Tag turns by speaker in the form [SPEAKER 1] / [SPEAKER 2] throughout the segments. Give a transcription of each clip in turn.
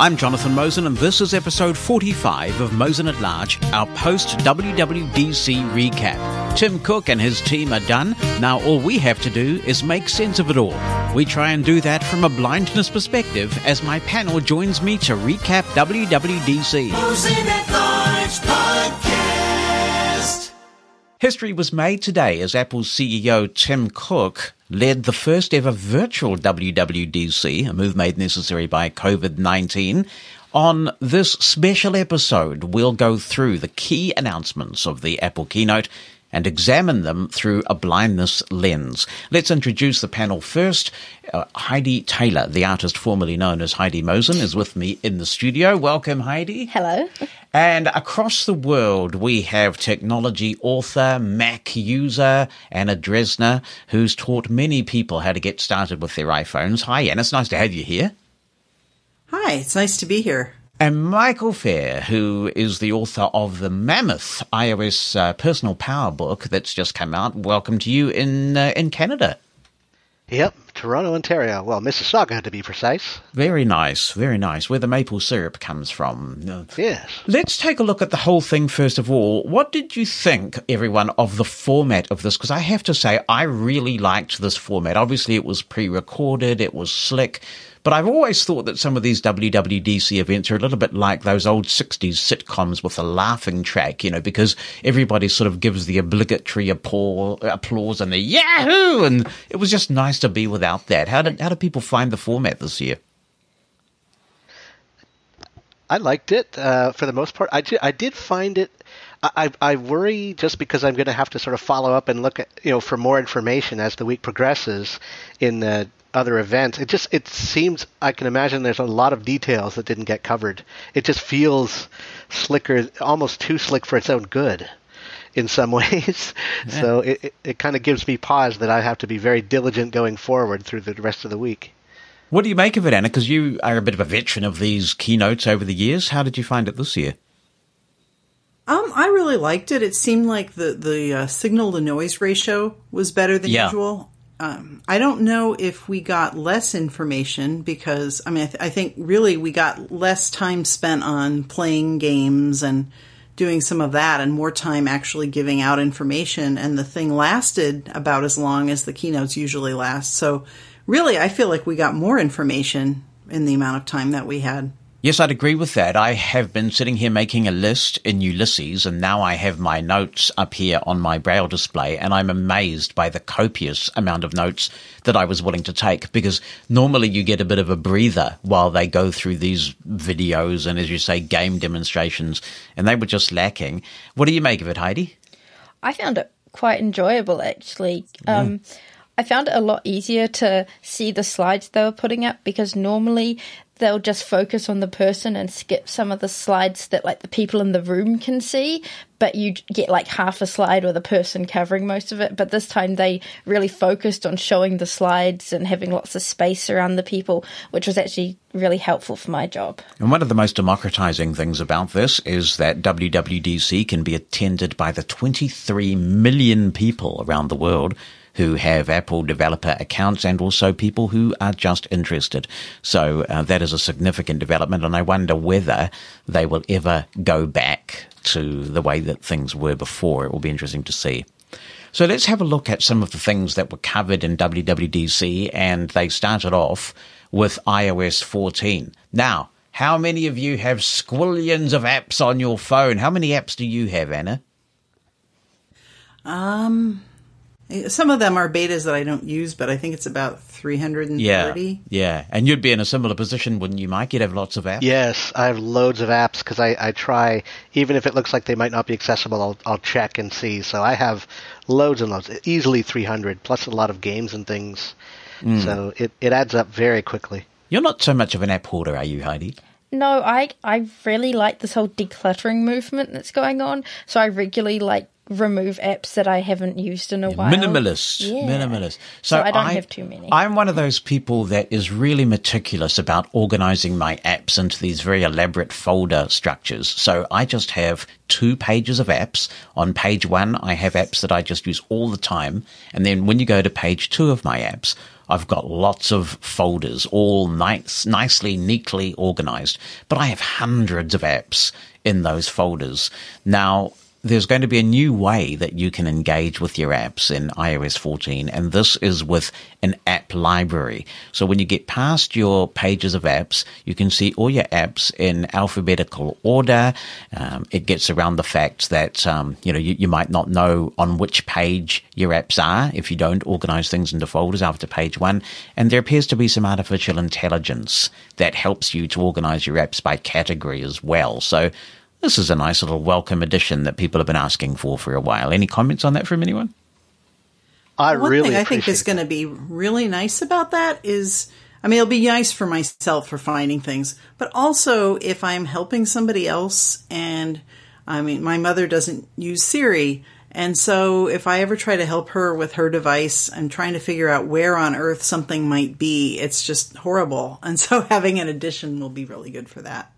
[SPEAKER 1] I'm Jonathan Mosen, and this is episode 45 of Mosen at Large, our post WWDC recap. Tim Cook and his team are done. Now all we have to do is make sense of it all. We try and do that from a blindness perspective as my panel joins me to recap WWDC. History was made today as Apple's CEO Tim Cook led the first ever virtual WWDC, a move made necessary by COVID 19. On this special episode, we'll go through the key announcements of the Apple keynote and examine them through a blindness lens. Let's introduce the panel first. Uh, Heidi Taylor, the artist formerly known as Heidi Mosen, is with me in the studio. Welcome, Heidi.
[SPEAKER 2] Hello.
[SPEAKER 1] And across the world, we have technology author, Mac user, Anna Dresner, who's taught many people how to get started with their iPhones. Hi, Anna. It's nice to have you here.
[SPEAKER 3] Hi, it's nice to be here.
[SPEAKER 1] And Michael Feir, who is the author of the Mammoth iOS uh, personal power book that's just come out. Welcome to you in uh, in Canada.
[SPEAKER 4] Yep, Toronto, Ontario. Well, Mississauga to be precise.
[SPEAKER 1] Very nice, very nice. Where the maple syrup comes from.
[SPEAKER 4] Yes.
[SPEAKER 1] Let's take a look at the whole thing first of all. What did you think, everyone, of the format of this? Because I have to say, I really liked this format. Obviously, it was pre recorded, it was slick. But I've always thought that some of these WWDC events are a little bit like those old 60s sitcoms with a laughing track, you know, because everybody sort of gives the obligatory applause, and the yahoo! And it was just nice to be without that. How did, how people find the format this year?
[SPEAKER 4] I liked it uh, for the most part. I did, I did find it. I I worry just because I'm going to have to sort of follow up and look at you know for more information as the week progresses in the other events. It just it seems I can imagine there's a lot of details that didn't get covered. It just feels slicker, almost too slick for its own good. In some ways, so it, it, it kind of gives me pause that I have to be very diligent going forward through the rest of the week.
[SPEAKER 1] What do you make of it, Anna? Because you are a bit of a veteran of these keynotes over the years. How did you find it this year?
[SPEAKER 3] Um, I really liked it. It seemed like the the uh, signal to noise ratio was better than
[SPEAKER 1] Yeah.
[SPEAKER 3] usual. Um, I don't know if we got less information because I mean I, th- I think really we got less time spent on playing games and doing some of that and more time actually giving out information and the thing lasted about as long as the keynotes usually last. So really I feel like we got more information in the amount of time that we had.
[SPEAKER 1] Yes, I'd agree with that. I have been sitting here making a list in Ulysses, and now I have my notes up here on my braille display, and I'm amazed by the copious amount of notes that I was willing to take, because normally you get a bit of a breather while they go through these videos and, as you say, game demonstrations, and they were just lacking. What do you make of it, Heidi?
[SPEAKER 2] I found it quite enjoyable actually. Um, I found it a lot easier to see the slides they were putting up because normally they'll just focus on the person and skip some of the slides that like the people in the room can see, but you get like half a slide with a person covering most of it. But this time they really focused on showing the slides and having lots of space around the people, which was actually really helpful for my job.
[SPEAKER 1] And one of the most democratizing things about this is that WWDC can be attended by the 23 million people around the world who have Apple developer accounts and also people who are just interested. So uh, that is a significant development, and I wonder whether they will ever go back to the way that things were before. It will be interesting to see. So let's have a look at some of the things that were covered in WWDC, and they started off with iOS 14. Now, how many of you have squillions of apps on your phone? How many apps do you have, Anna?
[SPEAKER 3] Um, some of them are betas that I don't use, but I think it's about 330.
[SPEAKER 1] Yeah, yeah. And you'd be in a similar position, wouldn't you, Mike? You'd have lots of apps.
[SPEAKER 4] Yes, I have loads of apps because I, I try, even if it looks like they might not be accessible, I'll, I'll check and see. So I have loads and loads, easily 300, plus a lot of games and things. Hmm. So it, it adds up very quickly.
[SPEAKER 1] You're not so much of an app hoarder, are you, Heidi?
[SPEAKER 2] No, I I really like this whole decluttering movement that's going on. So I regularly like remove apps that I haven't used in a while.
[SPEAKER 1] Minimalist,
[SPEAKER 2] Yeah.
[SPEAKER 1] minimalist.
[SPEAKER 2] So I don't have too many.
[SPEAKER 1] I'm one of those people that is really meticulous about organizing my apps into these very elaborate folder structures. So I just have two pages of apps. On page one, I have apps that I just use all the time. And then when you go to page two of my apps, I've got lots of folders, all nice, nicely, neatly organized. But I have hundreds of apps in those folders. Now, there's going to be a new way that you can engage with your apps in iOS 14, and this is with an app library. So when you get past your pages of apps, you can see all your apps in alphabetical order. Um, it gets around the fact that um, you know you, you might not know on which page your apps are if you don't organize things into folders after page one. And there appears to be some artificial intelligence that helps you to organize your apps by category as well. So this is a nice little welcome addition that people have been asking for for a while. Any comments on that from anyone?
[SPEAKER 4] I
[SPEAKER 3] One
[SPEAKER 4] really
[SPEAKER 3] thing I think
[SPEAKER 4] appreciate
[SPEAKER 3] is going to be really nice about that is, I mean, it'll be nice for myself for finding things, but also if I'm helping somebody else and I mean, my mother doesn't use Siri. And so if I ever try to help her with her device and trying to figure out where on earth something might be, it's just horrible. And so having an addition will be really good for that.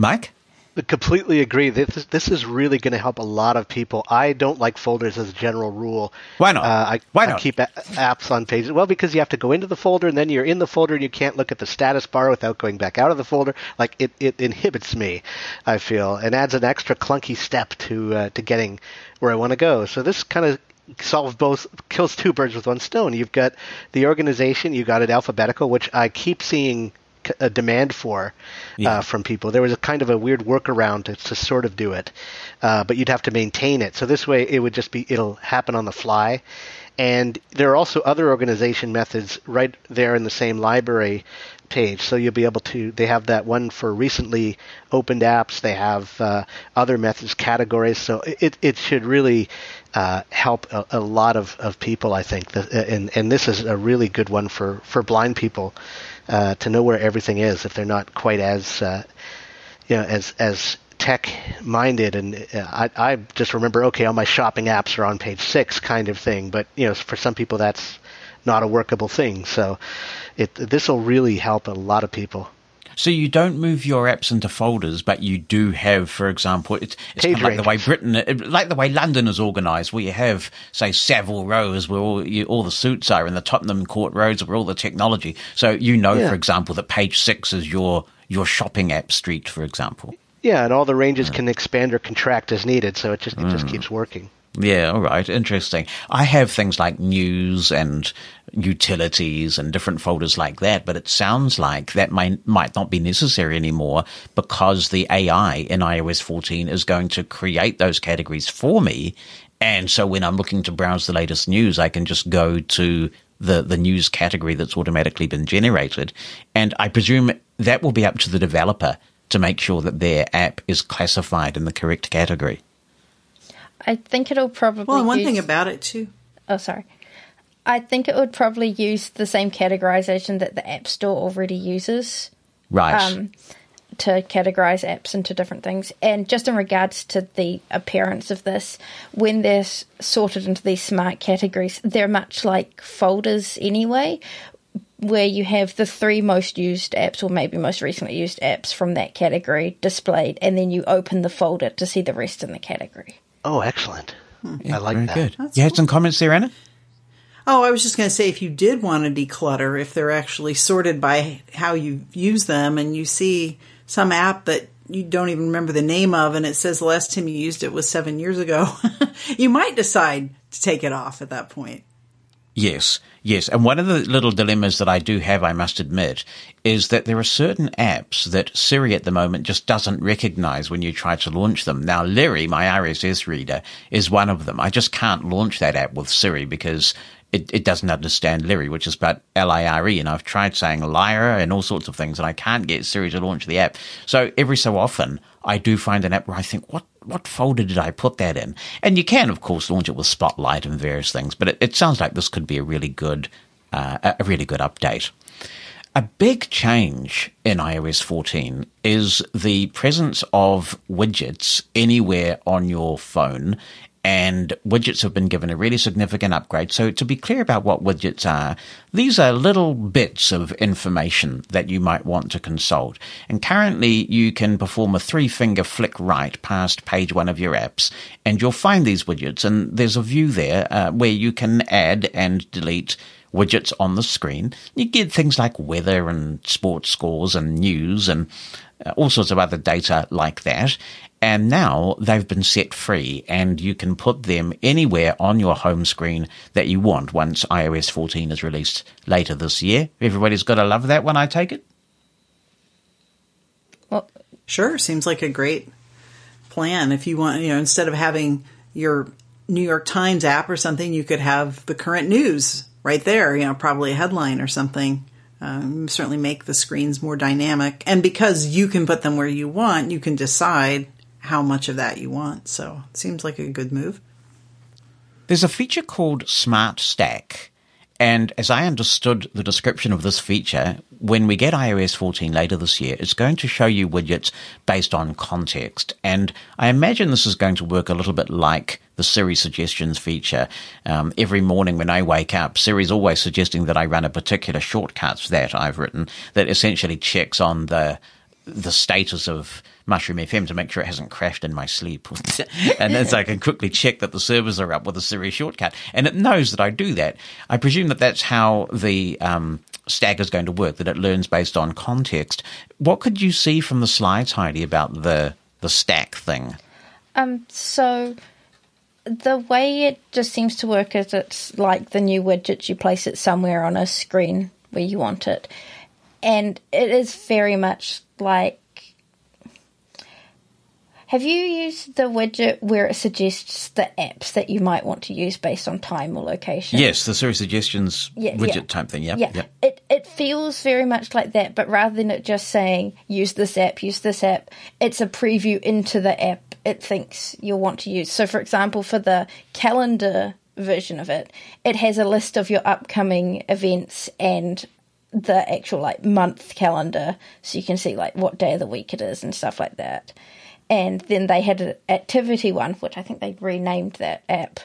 [SPEAKER 1] Mike?
[SPEAKER 4] I completely agree. This is, this is really going to help a lot of people. I don't like folders as a general rule.
[SPEAKER 1] Why not?
[SPEAKER 4] Uh, I,
[SPEAKER 1] Why
[SPEAKER 4] I
[SPEAKER 1] not?
[SPEAKER 4] keep a- apps on pages. Well, because you have to go into the folder and then you're in the folder and you can't look at the status bar without going back out of the folder. Like it, it inhibits me. I feel and adds an extra clunky step to uh, to getting where I want to go. So this kind of solves both kills two birds with one stone. You've got the organization, you got it alphabetical, which I keep seeing a demand for
[SPEAKER 1] Yeah.
[SPEAKER 4] uh, from people. There was a kind of a weird workaround to, to sort of do it, uh, but you'd have to maintain it. So this way, it would just be it'll happen on the fly. And there are also other organization methods right there in the same library page. So you'll be able to. They have that one for recently opened apps. They have uh, other methods, categories. So it it should really uh, help a, a lot of, of people. I think, that, and and this is a really good one for for blind people uh, to know where everything is if they're not quite as uh, you know as as tech minded and uh, I, I just remember okay all my shopping apps are on page six kind of thing but you know for some people that's not a workable thing. So it this will really help a lot of people
[SPEAKER 1] So you don't move your apps into folders, but you do have, for example, it's, it's kind of like the way. Britain, like the way London is organised, where you have, say, Savile Rows, where all, you, all the suits are, and the Tottenham Court Roads, where all the technology. So you know,
[SPEAKER 4] Yeah.
[SPEAKER 1] for example, that page six is your your shopping app street, for example.
[SPEAKER 4] yeah and all the ranges can expand or contract as needed so it just it just mm. keeps working
[SPEAKER 1] Yeah, all right, interesting. I have things like news and utilities and different folders like that, but it sounds like that might might not be necessary anymore because the AI in iOS 14 is going to create those categories for me. And so when I'm looking to browse the latest news, I can just go to the, the news category that's automatically been generated. And I presume that will be up to the developer to make sure that their app is classified in the correct category.
[SPEAKER 2] I think it'll probably.
[SPEAKER 3] Well, and one
[SPEAKER 2] use-
[SPEAKER 3] thing about it too.
[SPEAKER 2] Oh, sorry. I think it would probably use the same categorization that the App Store already uses
[SPEAKER 1] Right.
[SPEAKER 2] um, to categorize apps into different things. And just in regards to the appearance of this, when they're sorted into these smart categories, they're much like folders anyway, where you have the three most used apps or maybe most recently used apps from that category displayed, and then you open the folder to see the rest in the category.
[SPEAKER 4] Oh excellent hmm. i like
[SPEAKER 1] Very
[SPEAKER 4] that
[SPEAKER 1] good.
[SPEAKER 3] That's
[SPEAKER 1] you had some comments there, Anna?
[SPEAKER 3] Oh, I was just going to say if you did want to declutter, if they're actually sorted by how you use them and you see some app that you don't even remember the name of and it says the last time you used it was seven years ago, you might decide to take it off at that point.
[SPEAKER 1] Yes, yes. And one of the little dilemmas that I do have, I must admit, is that there are certain apps that Siri at the moment just doesn't recognize when you try to launch them. Now, Lire, my RSS reader, is one of them. I just can't launch that app with Siri because it, it doesn't understand Lire, which is about L-I-R-E. And I've tried saying lyra and all sorts of things, and I can't get Siri to launch the app. So every so often, I do find an app where I think, what what folder did I put that in? And you can, of course, launch it with Spotlight and various things, but it, it sounds like this could be a really good, uh, a really good update. A big change in iOS 14 is the presence of widgets anywhere on your phone. And widgets have been given a really significant upgrade. So to be clear about what widgets are, these are little bits of information that you might want to consult. And currently you can perform a three finger flick right past page one of your apps and you'll find these widgets. And there's a view there uh, where you can add and delete widgets on the screen. You get things like weather and sports scores and news and uh, all sorts of other data like that. And now they've been set free and you can put them anywhere on your home screen that you want once iOS 14 is released later this year. Everybody's got to love that one, I take it?
[SPEAKER 2] Well,
[SPEAKER 3] Sure, seems like a great plan. If you want, you know, instead of having your New York Times app or something, you could have the current news right there, you know, probably a headline or something. Um, certainly make the screens more dynamic. And because you can put them where you want, you can decide how much of that you want. So it seems like a good move.
[SPEAKER 1] There's a feature called Smart Stack. And as I understood the description of this feature, when we get iOS 14 later this year, it's going to show you widgets based on context. And I imagine this is going to work a little bit like the Siri suggestions feature. Um, every morning when I wake up, Siri's always suggesting that I run a particular shortcut that I've written that essentially checks on the the status of Mushroom FM to make sure it hasn't crashed in my sleep. and then so I can quickly check that the servers are up with a Siri shortcut. And it knows that I do that. I presume that that's how the um, stack is going to work, that it learns based on context. What could you see from the slides, Heidi, about the, the stack thing?
[SPEAKER 2] Um, so the way it just seems to work is it's like the new widget, you place it somewhere on a screen where you want it. And it is very much like have you used the widget where it suggests the apps that you might want to use based on time or location?
[SPEAKER 1] Yes, the Siri suggestions
[SPEAKER 2] Yeah,
[SPEAKER 1] widget
[SPEAKER 2] yeah.
[SPEAKER 1] type thing.
[SPEAKER 2] Yeah,
[SPEAKER 1] yep.
[SPEAKER 2] it it feels very much like that, but rather than it just saying use this app, use this app, it's a preview into the app it thinks you'll want to use. So, for example, for the calendar version of it, it has a list of your upcoming events and the actual like month calendar, so you can see like what day of the week it is and stuff like that. And then they had an activity one, which I think they renamed that app,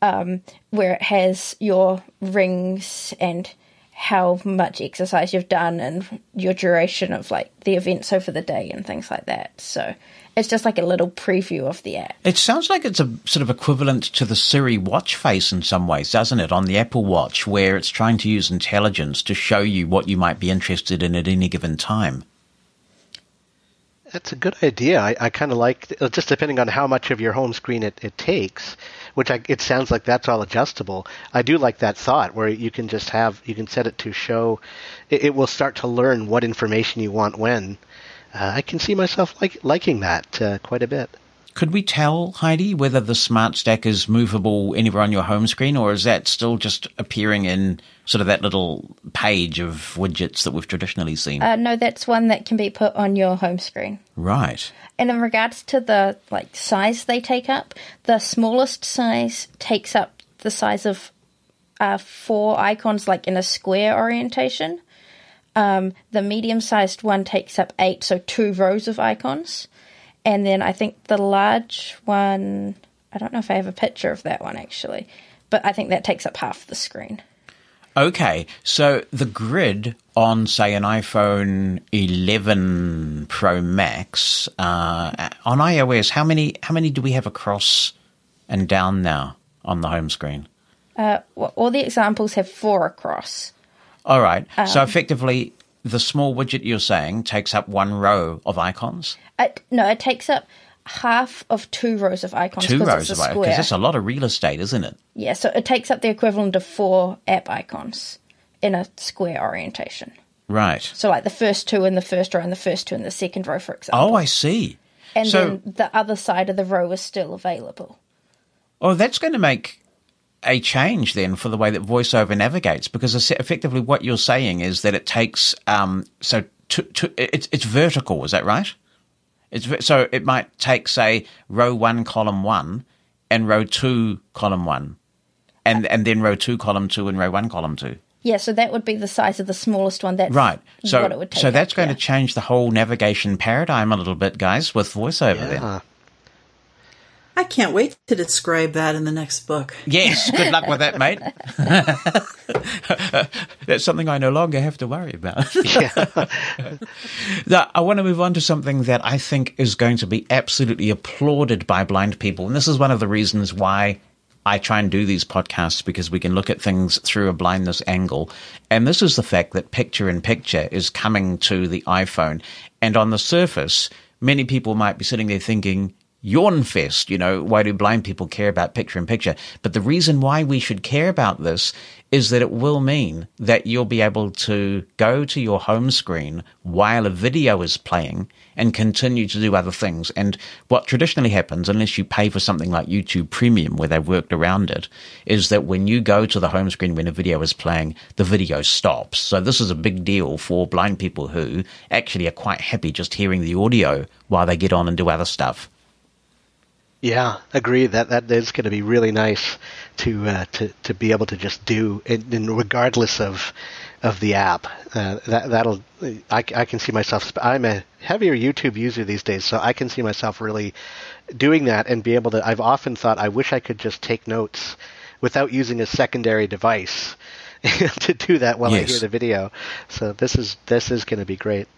[SPEAKER 2] um, where it has your rings and how much exercise you've done and your duration of like the events over the day and things like that. So it's just like a little preview of the app.
[SPEAKER 1] It sounds like it's a sort of equivalent to the Siri watch face in some ways, doesn't it? On the Apple Watch, where it's trying to use intelligence to show you what you might be interested in at any given time.
[SPEAKER 4] That's a good idea. I, I kind of like, uh, just depending on how much of your home screen it, it takes, which I, it sounds like that's all adjustable. I do like that thought where you can just have, you can set it to show, it, it will start to learn what information you want when. Uh, I can see myself like, liking that uh, quite a bit.
[SPEAKER 1] Could we tell, Heidi, whether the Smart Stack is movable anywhere on your home screen, or is that still just appearing in sort of that little page of widgets that we've traditionally seen?
[SPEAKER 2] Uh, no, that's one that can be put on your home screen.
[SPEAKER 1] right.
[SPEAKER 2] And in regards to the like size they take up, the smallest size takes up the size of uh, four icons, like in a square orientation. Um, the medium-sized one takes up eight, so two rows of icons. And then I think the large one, I don't know if I have a picture of that one actually, but I think that takes up half the screen.
[SPEAKER 1] Okay, so the grid on, say, an iPhone 11 Pro Max uh, on iOS, how many how many do we have across and down now on the home screen?
[SPEAKER 2] Uh, well, all the examples have four across.
[SPEAKER 1] All right, so effectively, the small widget you're saying takes up one row of icons,
[SPEAKER 2] It, no, it takes up half of two rows of icons.
[SPEAKER 1] two rows
[SPEAKER 2] it's a
[SPEAKER 1] of icons. Because that's a lot of real estate, isn't it?
[SPEAKER 2] Yeah, so it takes up the equivalent of four app icons in a square orientation.
[SPEAKER 1] Right.
[SPEAKER 2] So, like the first two in the first row and the first two in the second row, for example.
[SPEAKER 1] Oh, I see.
[SPEAKER 2] and
[SPEAKER 1] so-
[SPEAKER 2] then the other side of the row is still available.
[SPEAKER 1] Oh, that's going to make a change then for the way that VoiceOver navigates, because effectively what you're saying is that it takes um, so to, to, it's it's vertical. Is that right? It's so it might take say row one, column one, and row two, column one, and and then row two, column two, and row one, column two.
[SPEAKER 2] Yeah, so that would be the size of the smallest one. That's
[SPEAKER 1] Right. So,
[SPEAKER 2] what it would take.
[SPEAKER 1] so that's
[SPEAKER 2] up,
[SPEAKER 1] going
[SPEAKER 2] yeah.
[SPEAKER 1] to change the whole navigation paradigm a little bit, guys, with voiceover then.
[SPEAKER 3] I can't wait to describe that in the next book.
[SPEAKER 1] Yes, good luck with that, mate. That's something I no longer have to worry about. Now, I want to move on to something that I think is going to be absolutely applauded by blind people. And this is one of the reasons why I try and do these podcasts because we can look at things through a blindness angle. And this is the fact that picture in picture is coming to the iPhone. And on the surface, many people might be sitting there thinking, yawn fest, you know, why do blind people care about picture in picture? But the reason why we should care about this is that it will mean that you'll be able to go to your home screen while a video is playing and continue to do other things. And what traditionally happens, unless you pay for something like YouTube Premium where they've worked around it, is that when you go to the home screen when a video is playing, the video stops. So this is a big deal for blind people who actually are quite happy just hearing the audio while they get on and do other stuff.
[SPEAKER 4] Yeah, agree. That that is going to be really nice to uh, to to be able to just do, in, in regardless of of the app. Uh, that that'll I, I can see myself. I'm a heavier YouTube user these days, so I can see myself really doing that and be able to. I've often thought I wish I could just take notes without using a secondary device to do that while I hear the video. So this is this is going to be great.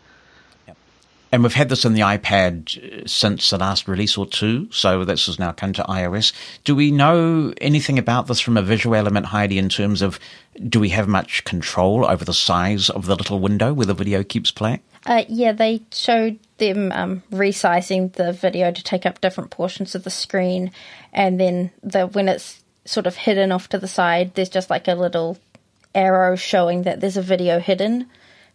[SPEAKER 1] And we've had this in the iPad uh, since the last release or two, so this has now come to iOS. Do we know anything about this from a visual element, Heidi, in terms of do we have much control over the size of the little window where the video keeps playing?
[SPEAKER 2] Uh, yeah, they showed them um, resizing the video to take up different portions of the screen, and then the when it's sort of hidden off to the side, there's just like a little arrow showing that there's a video hidden,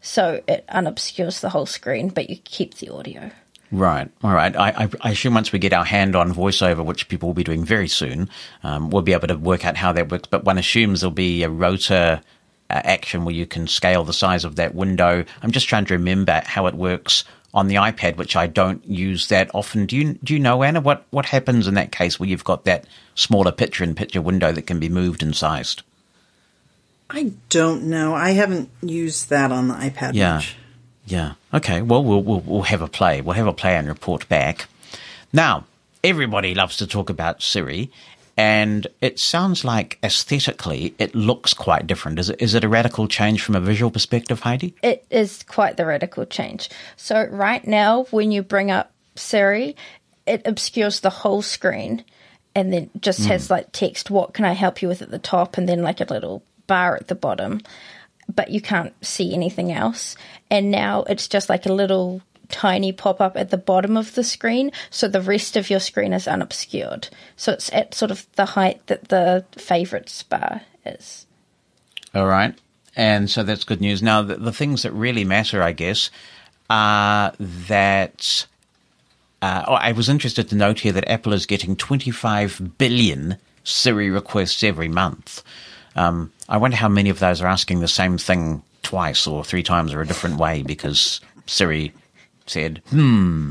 [SPEAKER 2] so it unobscures the whole screen, but you keep the audio.
[SPEAKER 1] Right. All right. I, I, I assume once we get our hand on voiceover, which people will be doing very soon, um, we'll be able to work out how that works. But one assumes there'll be a rotor uh, action where you can scale the size of that window. I'm just trying to remember how it works on the iPad, which I don't use that often. Do you do you know Anna what what happens in that case where you've got that smaller picture-in-picture window that can be moved and sized?
[SPEAKER 3] I don't know. I haven't used that on the iPad
[SPEAKER 1] Yeah.
[SPEAKER 3] much.
[SPEAKER 1] Yeah. Okay. Well, we'll we'll we'll have a play. We'll have a play and report back. Now, everybody loves to talk about Siri, and it sounds like aesthetically it looks quite different. Is it is it a radical change from a visual perspective, Heidi?
[SPEAKER 2] It is quite the radical change. So right now, when you bring up Siri, it obscures the whole screen, and then just hmm. has like text. What can I help you with at the top, and then like a little bar at the bottom, but you can't see anything else. And now it's just like a little tiny pop up at the bottom of the screen, so the rest of your screen is unobscured. So it's at sort of the height that the favorites bar is.
[SPEAKER 1] All right. And so that's good news. Now, the, the things that really matter, I guess, are that uh, oh, I was interested to note here that Apple is getting 25 billion Siri requests every month. Um, I wonder how many of those are asking the same thing twice or three times or a different way because Siri said, hmm,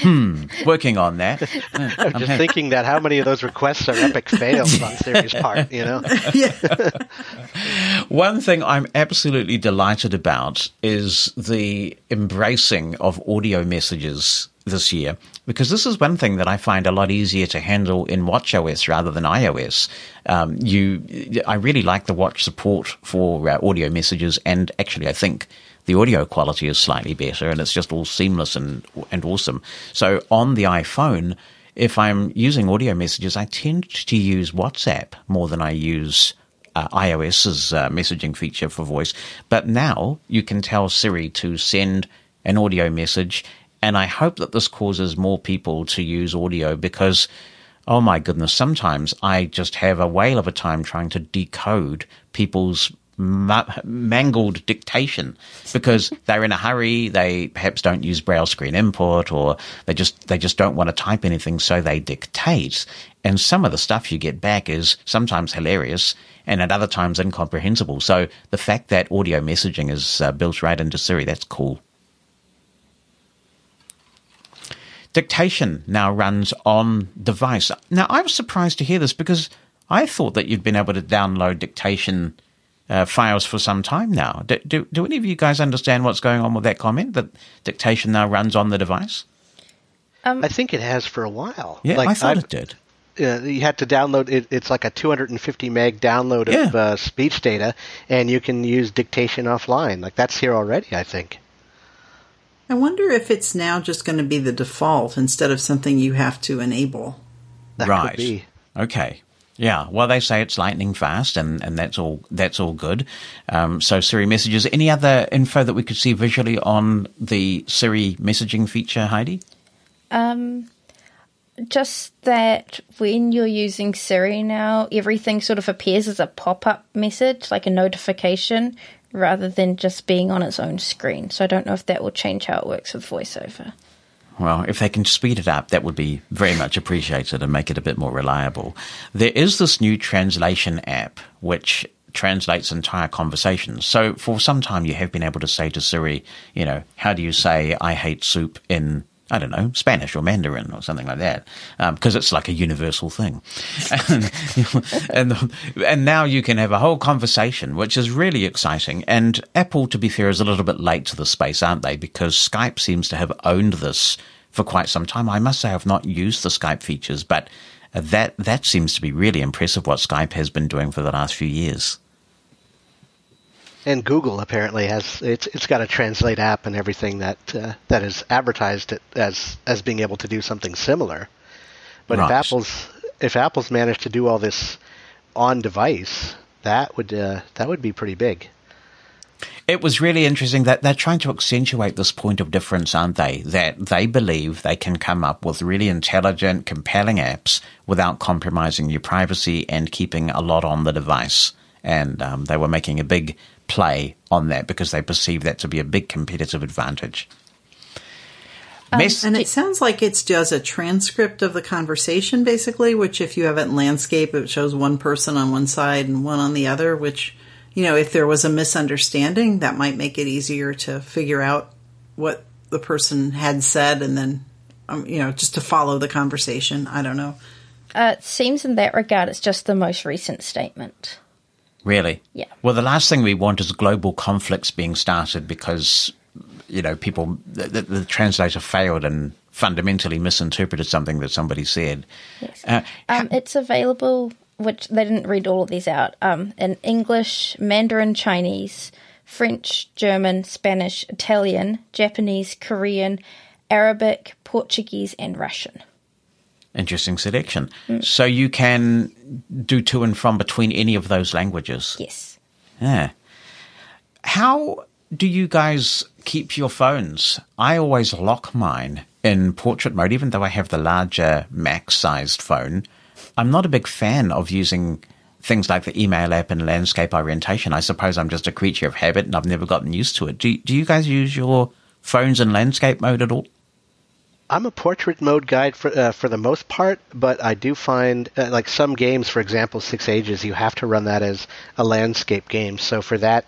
[SPEAKER 1] hmm, working on that.
[SPEAKER 4] I'm just thinking that how many of those requests are epic fails on Siri's part, you know?
[SPEAKER 1] One thing I'm absolutely delighted about is the embracing of audio messages this year, because this is one thing that I find a lot easier to handle in WatchOS rather than iOS. Um, you, I really like the Watch support for uh, audio messages, and actually, I think the audio quality is slightly better, and it's just all seamless and and awesome. So on the iPhone, if I'm using audio messages, I tend to use WhatsApp more than I use uh, iOS's uh, messaging feature for voice. But now you can tell Siri to send an audio message, and I hope that this causes more people to use audio because, oh my goodness, sometimes I just have a whale of a time trying to decode people's ma- mangled dictation because they're in a hurry. They perhaps don't use braille screen input, or they just they just don't want to type anything, so they dictate. And some of the stuff you get back is sometimes hilarious, and at other times incomprehensible. So the fact that audio messaging is uh, built right into Siri, that's cool. Dictation now runs on device. Now I was surprised to hear this because I thought that you'd been able to download dictation uh, files for some time now. Do, do, do any of you guys understand what's going on with that comment that dictation now runs on the device?
[SPEAKER 4] I think it has for a while.
[SPEAKER 1] Yeah,
[SPEAKER 4] like
[SPEAKER 1] I thought
[SPEAKER 4] I've-
[SPEAKER 1] it did.
[SPEAKER 4] uh, you had to download it. It's like a 250 meg download of uh, speech data, and you can use dictation offline. Like that's here already, I think.
[SPEAKER 3] I wonder if it's now just going to be the default instead of something you have to enable.
[SPEAKER 4] That
[SPEAKER 1] right.
[SPEAKER 4] could be.
[SPEAKER 1] Okay. Yeah. Well, they say it's lightning fast, and, and that's all. That's all good. Um, so Siri messages. Any other info that we could see visually on the Siri messaging feature, Heidi?
[SPEAKER 2] Um, just that when you're using Siri now, everything sort of appears as a pop up message, like a notification, rather than just being on its own screen. So I don't know if that will change how it works with VoiceOver.
[SPEAKER 1] Well, if they can speed it up, that would be very much appreciated and make it a bit more reliable. There is this new translation app which translates entire conversations. So for some time you have been able to say to Siri, you know, how do you say I hate soup in I don't know, Spanish or Mandarin or something like that, um, because it's like a universal thing. and, and, and now you can have a whole conversation, which is really exciting. And Apple, to be fair, is a little bit late to the space, aren't they? Because Skype seems to have owned this for quite some time. I must say I've not used the Skype features, but that, that seems to be really impressive what Skype has been doing for the last few years.
[SPEAKER 4] And Google apparently has it's it's got a translate app and everything that uh, that is advertised as as being able to do something similar. But if Apple's if Apple's managed to do all this on device, that would uh, that would be pretty big.
[SPEAKER 1] It was really interesting that they're trying to accentuate this point of difference, aren't they? That they believe they can come up with really intelligent, compelling apps without compromising your privacy and keeping a lot on the device. And um, they were making a big play on that because they perceive that to be a big competitive advantage. Mess-
[SPEAKER 3] And it sounds like it's just a transcript of the conversation, basically, which if you have it in landscape, it shows one person on one side and one on the other, which, you know, if there was a misunderstanding, that might make it easier to figure out what the person had said and then, um, you know, just to follow the conversation. I don't know.
[SPEAKER 2] Uh, it seems in that regard it's just the most recent statement.
[SPEAKER 1] Really?
[SPEAKER 2] Yeah.
[SPEAKER 1] Well, the last thing we want is global conflicts being started because, you know, people, the, the, the translator failed and fundamentally misinterpreted something that somebody said.
[SPEAKER 2] Yes.
[SPEAKER 1] Uh,
[SPEAKER 2] Um, it's available, which they didn't read all of these out, um, in English, Mandarin Chinese, French, German, Spanish, Italian, Japanese, Korean, Arabic, Portuguese, and Russian.
[SPEAKER 1] Interesting selection. Mm. So you can do to and from between any of those languages.
[SPEAKER 2] Yes.
[SPEAKER 1] Yeah. How do you guys keep your phones? I always lock mine in portrait mode, even though I have the larger Mac sized phone. I'm not a big fan of using things like the email app and landscape orientation. I suppose I'm just a creature of habit and I've never gotten used to it. Do, do you guys use your phones in landscape mode at all?
[SPEAKER 4] I'm a portrait mode guide for uh, for the most part, but I do find uh, like some games, for example, Six Ages, you have to run that as a landscape game. So for that,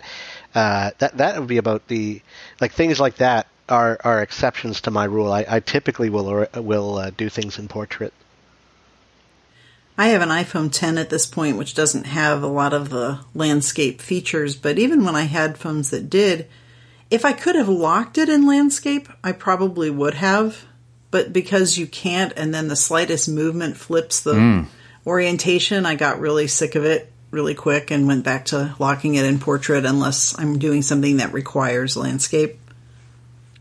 [SPEAKER 4] uh, that that would be about the like things like that are are exceptions to my rule. I, I typically will will uh, do things in portrait.
[SPEAKER 3] I have an iPhone 10 at this point, which doesn't have a lot of the landscape features, but even when I had phones that did, if I could have locked it in landscape, I probably would have. But because you can't, and then the slightest movement flips the orientation, I got really sick of it really quick and went back to locking it in portrait unless I'm doing something that requires landscape.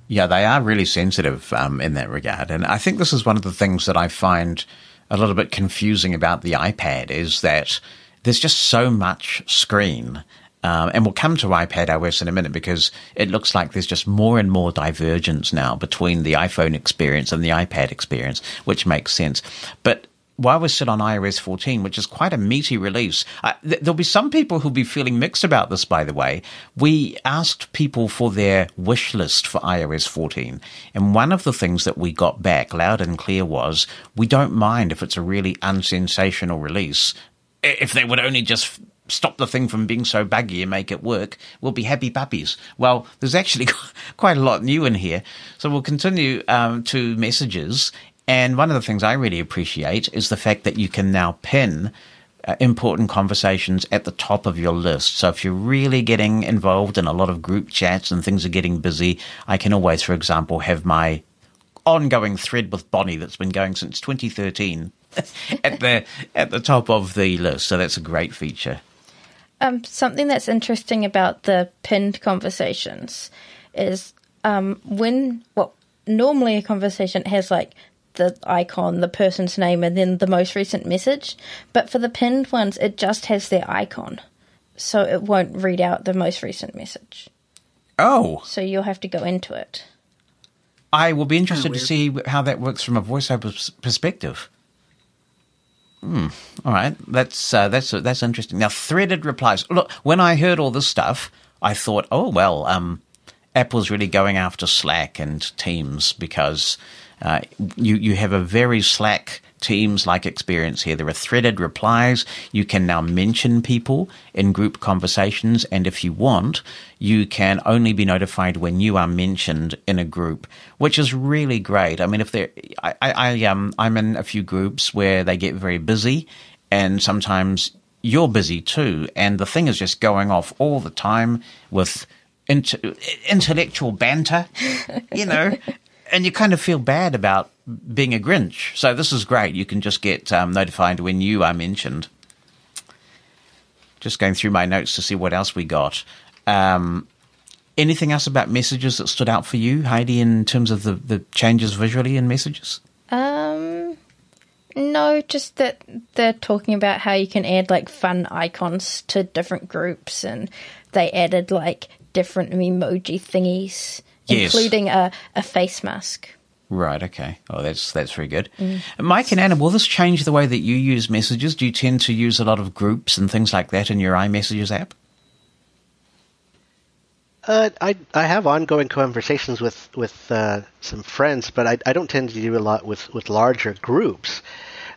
[SPEAKER 1] Yeah, they are really sensitive um, in that regard. And I think this is one of the things that I find a little bit confusing about the iPad is that there's just so much screen. Um, and we'll come to iPad OS in a minute because it looks like there's just more and more divergence now between the iPhone experience and the iPad experience, which makes sense. But while we're still on iOS 14, which is quite a meaty release, uh, th- there'll be some people who'll be feeling mixed about this, by the way. We asked people for their wish list for iOS 14. And one of the things that we got back loud and clear was we don't mind if it's a really unsensational release. If they would only just stop the thing from being so baggy and make it work, we'll be happy puppies. Well, there's actually quite a lot new in here. So we'll continue um, to messages. And one of the things I really appreciate is the fact that you can now pin uh, important conversations at the top of your list. So if you're really getting involved in a lot of group chats and things are getting busy, I can always, for example, have my ongoing thread with Bonnie that's been going since 2013 at the at the top of the list. So that's a great feature.
[SPEAKER 2] Um, something that's interesting about the pinned conversations is um, when well normally a conversation has like the icon, the person's name, and then the most recent message. But for the pinned ones, it just has their icon, so it won't read out the most recent message.
[SPEAKER 1] Oh,
[SPEAKER 2] So you'll have to go into it.
[SPEAKER 1] I will be interested to see how that works from a voiceover perspective. Hmm. All right. That's uh, that's that's interesting. Now, threaded replies. Look, when I heard all this stuff, I thought, oh well, um, Apple's really going after Slack and Teams because uh, you you have a very Slack Teams like experience here. There are threaded replies. You can now mention people in group conversations, and if you want, you can only be notified when you are mentioned in a group, which is really great. I mean, if there, I, I, um, I'm in a few groups where they get very busy, and sometimes you're busy too, and the thing is just going off all the time with int- intellectual banter, you know, and you kind of feel bad about being a Grinch. So this is great. You can just get um, notified when you are mentioned. Just going through my notes to see what else we got. Um, anything else about messages that stood out for you, Heidi, in terms of the, the changes visually in messages?
[SPEAKER 2] Um, no, just that they're talking about how you can add like fun icons to different groups, and they added like different emoji thingies,
[SPEAKER 1] Yes.
[SPEAKER 2] including a, a face mask.
[SPEAKER 1] Right. Okay. Oh, that's that's very good. Mike and Anna, will this change the way that you use messages? Do you tend to use a lot of groups and things like that in your iMessages app?
[SPEAKER 4] Uh, I I have ongoing conversations with with uh, some friends, but I, I don't tend to do a lot with with larger groups.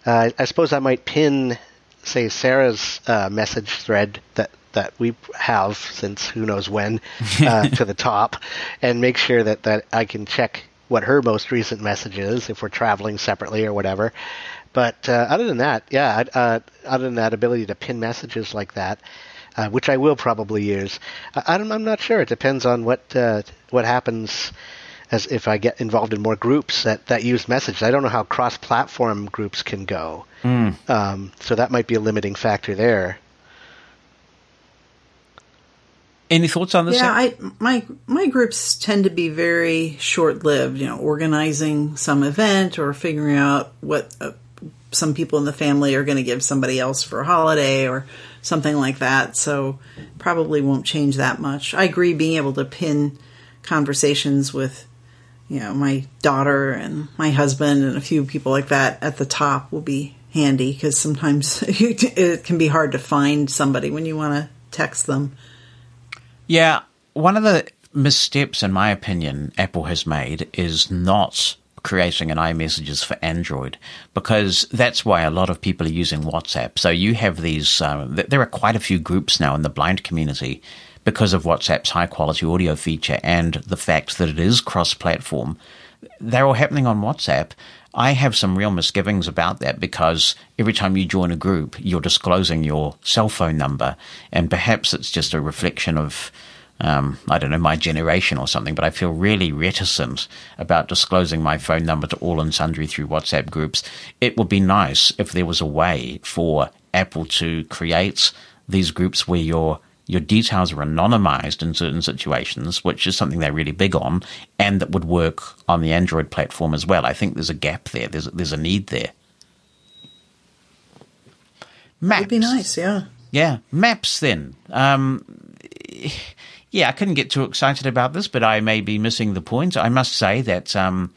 [SPEAKER 4] Uh, I suppose I might pin, say, Sarah's uh, message thread that that we have since who knows when uh, to the top, and make sure that that I can check what her most recent message is if we're traveling separately or whatever. But uh, other than that, yeah, uh, other than that ability to pin messages like that, uh, which I will probably use. I, I'm, I'm not sure. It depends on what uh, what happens as if I get involved in more groups that, that use messages. I don't know how cross-platform groups can go, um, so that might be a limiting factor there.
[SPEAKER 1] Any thoughts on this?
[SPEAKER 3] Yeah. I my my groups tend to be very short lived. You know, organizing some event or figuring out what uh, some people in the family are going to give somebody else for a holiday or something like that. So probably won't change that much. I agree. Being able to pin conversations with you know my daughter and my husband and a few people like that at the top will be handy because sometimes it can be hard to find somebody when you want to text them.
[SPEAKER 1] Yeah, one of the missteps, in my opinion, Apple has made is not creating an iMessages for Android because that's why a lot of people are using WhatsApp. So you have these, um, th- there are quite a few groups now in the blind community because of WhatsApp's high quality audio feature and the fact that it is cross platform. They're all happening on WhatsApp. I have some real misgivings about that because every time you join a group, you're disclosing your cell phone number, and perhaps it's just a reflection of, um, I don't know, my generation or something. But I feel really reticent about disclosing my phone number to all and sundry through WhatsApp groups. It would be nice if there was a way for Apple to create these groups where your your details are anonymized in certain situations, which is something they're really big on, and that would work on the Android platform as well. I think there's a gap there. There's there's a need there. Maps.
[SPEAKER 3] It'd be nice, yeah.
[SPEAKER 1] Yeah, maps then. Um, yeah, I couldn't get too excited about this, but I may be missing the point. I must say that um,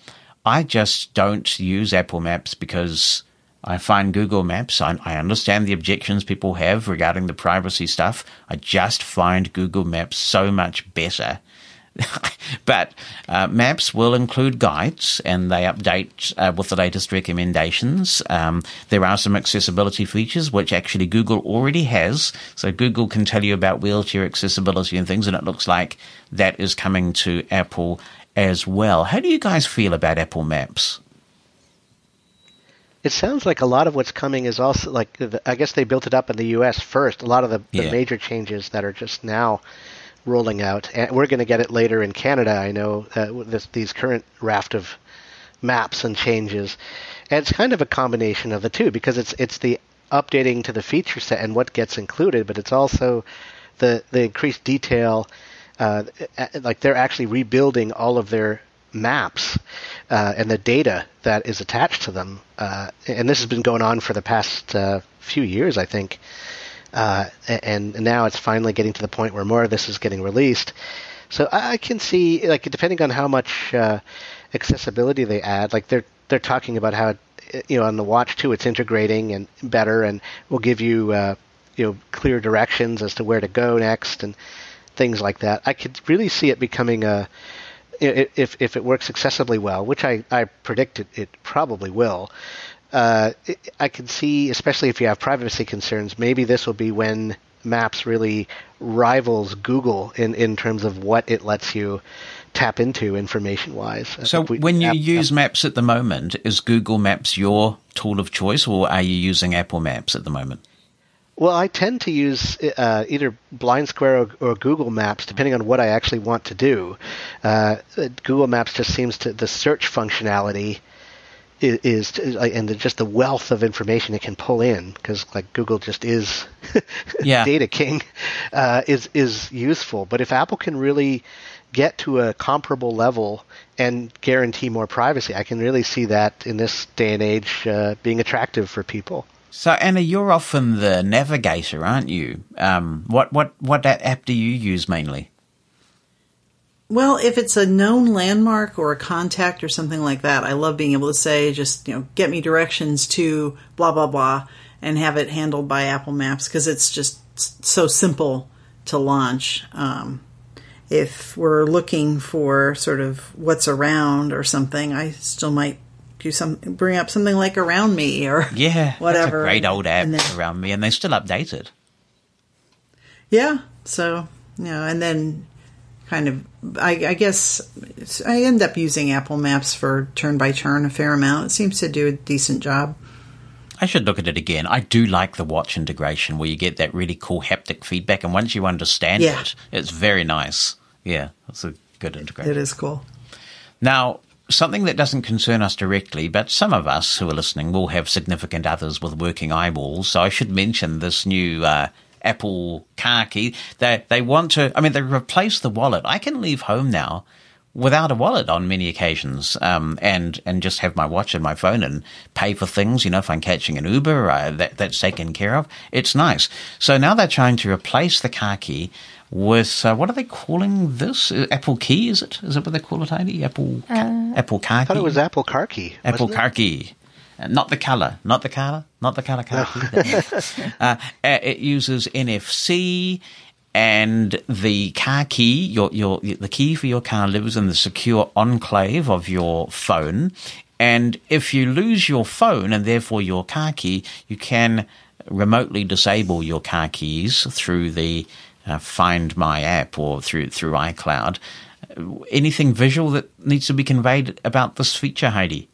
[SPEAKER 1] I just don't use Apple Maps because I find Google Maps, I, I understand the objections people have regarding the privacy stuff. I just find Google Maps so much better. but uh, maps will include guides and they update uh, with the latest recommendations. Um, there are some accessibility features which actually Google already has. So Google can tell you about wheelchair accessibility and things, and it looks like that is coming to Apple as well. How do you guys feel about Apple Maps?
[SPEAKER 4] It sounds like a lot of what's coming is also like I guess they built it up in the U.S. first. A lot of the, the
[SPEAKER 1] Yeah.
[SPEAKER 4] major changes that are just now rolling out, and we're going to get it later in Canada. I know uh, this, these current raft of maps and changes, and it's kind of a combination of the two because it's it's the updating to the feature set and what gets included, but it's also the the increased detail. Uh, like they're actually rebuilding all of their maps uh, and the data that is attached to them. Uh, and this has been going on for the past uh, few years, I think. Uh, and, now it's finally getting to the point where more of this is getting released. So I can see, like, depending on how much uh, accessibility they add, like they're they're talking about how, you know, on the Watch 2 it's integrating and better, and will give you, uh, you know, clear directions as to where to go next and things like that. I could really see it becoming a if if it works accessibly well, which I I predict it, it probably will. Uh, it- I can see, especially if you have privacy concerns, maybe this will be when Maps really rivals Google in in terms of what it lets you tap into information wise.
[SPEAKER 1] So when you use Maps at the moment, is Google Maps your tool of choice, or are you using Apple Maps at the moment?
[SPEAKER 4] Well, I tend to use uh, either BlindSquare or, or Google Maps, depending on what I actually want to do. Uh, Google Maps just seems to the search functionality is, is and the, just the wealth of information it can pull in because like Google just is
[SPEAKER 1] Yeah.
[SPEAKER 4] data king uh, is is useful. But if Apple can really get to a comparable level and guarantee more privacy, I can really see that in this day and age uh, being attractive for people.
[SPEAKER 1] So Anna, you're often the navigator, aren't you? Um, what what what app do you use mainly?
[SPEAKER 3] Well, if it's a known landmark or a contact or something like that, I love being able to say, just, you know, get me directions to blah, blah, blah, and have it handled by Apple Maps because it's just so simple to launch. Um, if we're looking for sort of what's around or something, I still might do some, bring up something like around me or
[SPEAKER 1] Yeah,
[SPEAKER 3] whatever.
[SPEAKER 1] Great old app
[SPEAKER 3] then-
[SPEAKER 1] around me, and they still update it.
[SPEAKER 3] Yeah. So, you know, and then kind of, I, I guess I end up using Apple Maps for turn by turn a fair amount. It seems to do a decent job.
[SPEAKER 1] I should look at it again. I do like the watch integration where you get that really cool haptic feedback, and once you understand
[SPEAKER 3] Yeah.
[SPEAKER 1] it, it's very nice. Yeah, it's a good integration.
[SPEAKER 3] It is cool.
[SPEAKER 1] Now, something that doesn't concern us directly, but some of us who are listening will have significant others with working eyeballs. So I should mention this new uh, Apple car key. They they want to. I mean, they replace the wallet. I can leave home now without a wallet on many occasions, um, and and just have my watch and my phone and pay for things. You know, if I'm catching an Uber, uh, that that's taken care of. It's nice. So now they're trying to replace the car key with uh, what are they calling this? Uh, Apple Key? Is it? Is it what they call it, Heidi? Apple ca- Apple Car key.
[SPEAKER 4] I thought it was Apple Car Key.
[SPEAKER 1] Apple car key. Uh, Not the color, not the color, not the color car key. uh, uh, it uses NFC and the car key, your, your, the key for your car lives in the secure enclave of your phone. And if you lose your phone and therefore your car key, you can remotely disable your car keys through the uh, Find My app or through, through iCloud. Uh, Anything visual that needs to be conveyed about this feature, Heidi?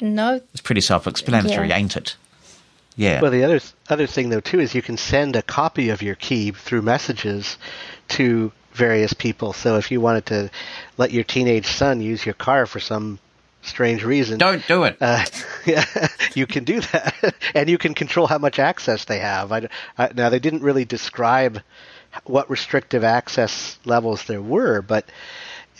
[SPEAKER 2] No,
[SPEAKER 1] It's pretty self-explanatory,
[SPEAKER 2] Yeah.
[SPEAKER 1] ain't it? Yeah.
[SPEAKER 4] Well, the other other thing though too is you can send a copy of your key through messages to various people. So if you wanted to let your teenage son use your car for some strange reason,
[SPEAKER 1] Don't do it.
[SPEAKER 4] uh, yeah, you can do that, and you can control how much access they have. I, I, now they didn't really describe what restrictive access levels there were, but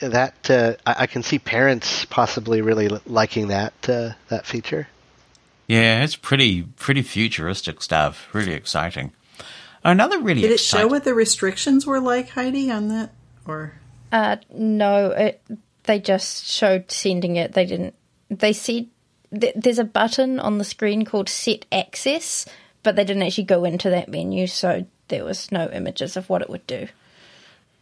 [SPEAKER 4] that uh, I, I can see parents possibly really liking that uh, that feature.
[SPEAKER 1] yeah, it's pretty pretty futuristic stuff. Really exciting. Another really
[SPEAKER 3] Did it
[SPEAKER 1] exciting.
[SPEAKER 3] show what the restrictions were like, Heidi, on that? Or
[SPEAKER 2] uh, no. It, they just showed sending it. They didn't. They said th- there's a button on the screen called Set Access, but they didn't actually go into that menu, so there was no images of what it would do.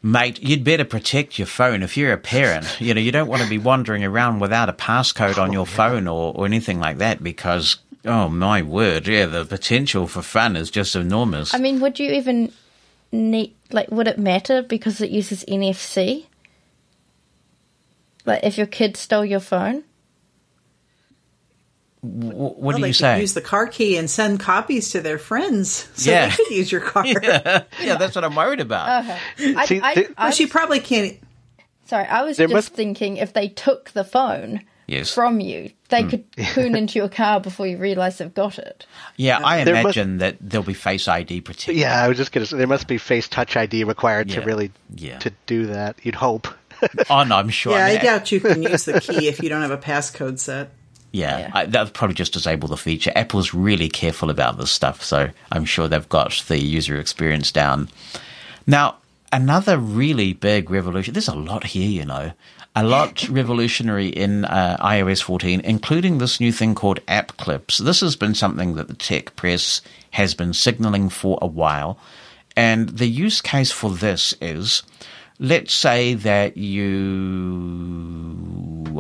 [SPEAKER 1] Mate, you'd better protect your phone if you're a parent. You know, you don't want to be wandering around without a passcode on your oh, phone or, or anything like that because, oh my word, yeah, the potential for fun is just enormous.
[SPEAKER 2] I mean, would you even need like would it matter because it uses NFC? Like if your kid stole your phone?
[SPEAKER 1] W- what
[SPEAKER 3] Well,
[SPEAKER 1] do
[SPEAKER 3] they
[SPEAKER 1] you
[SPEAKER 3] could
[SPEAKER 1] say?
[SPEAKER 3] use the car key and send copies to their friends, so
[SPEAKER 1] Yeah.
[SPEAKER 3] they could use your car.
[SPEAKER 1] yeah, that's what I'm worried about.
[SPEAKER 2] I,
[SPEAKER 4] See,
[SPEAKER 2] I,
[SPEAKER 4] th-
[SPEAKER 2] I,
[SPEAKER 3] Well, she probably can't.
[SPEAKER 2] sorry, I was just
[SPEAKER 4] must-
[SPEAKER 2] thinking if they took the phone
[SPEAKER 1] Yes.
[SPEAKER 2] from you, they hmm. could poon into your car before you realise they've got it.
[SPEAKER 1] Yeah, I
[SPEAKER 4] There must-
[SPEAKER 1] imagine that there'll be Face ID protected.
[SPEAKER 4] Yeah, I was just gonna say there must be face touch ID required to really
[SPEAKER 1] Yeah.
[SPEAKER 4] to do that. You'd hope.
[SPEAKER 1] Oh no, I'm sure.
[SPEAKER 3] Yeah,
[SPEAKER 1] I
[SPEAKER 3] I doubt you can use the key if you don't have a passcode set.
[SPEAKER 1] Yeah,
[SPEAKER 2] Yeah.
[SPEAKER 1] I, they'll probably just disable the feature. Apple's really careful about this stuff, so I'm sure they've got the user experience down. Now, another really big revolution. There's a lot here, you know, a lot revolutionary in uh, iOS 14, including this new thing called App Clips. This has been something that the tech press has been signaling for a while, and the use case for this is. Let's say that you,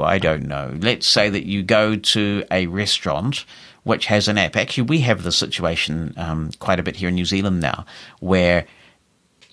[SPEAKER 1] I don't know, let's say that you go to a restaurant which has an app. Actually, we have the situation um, quite a bit here in New Zealand now where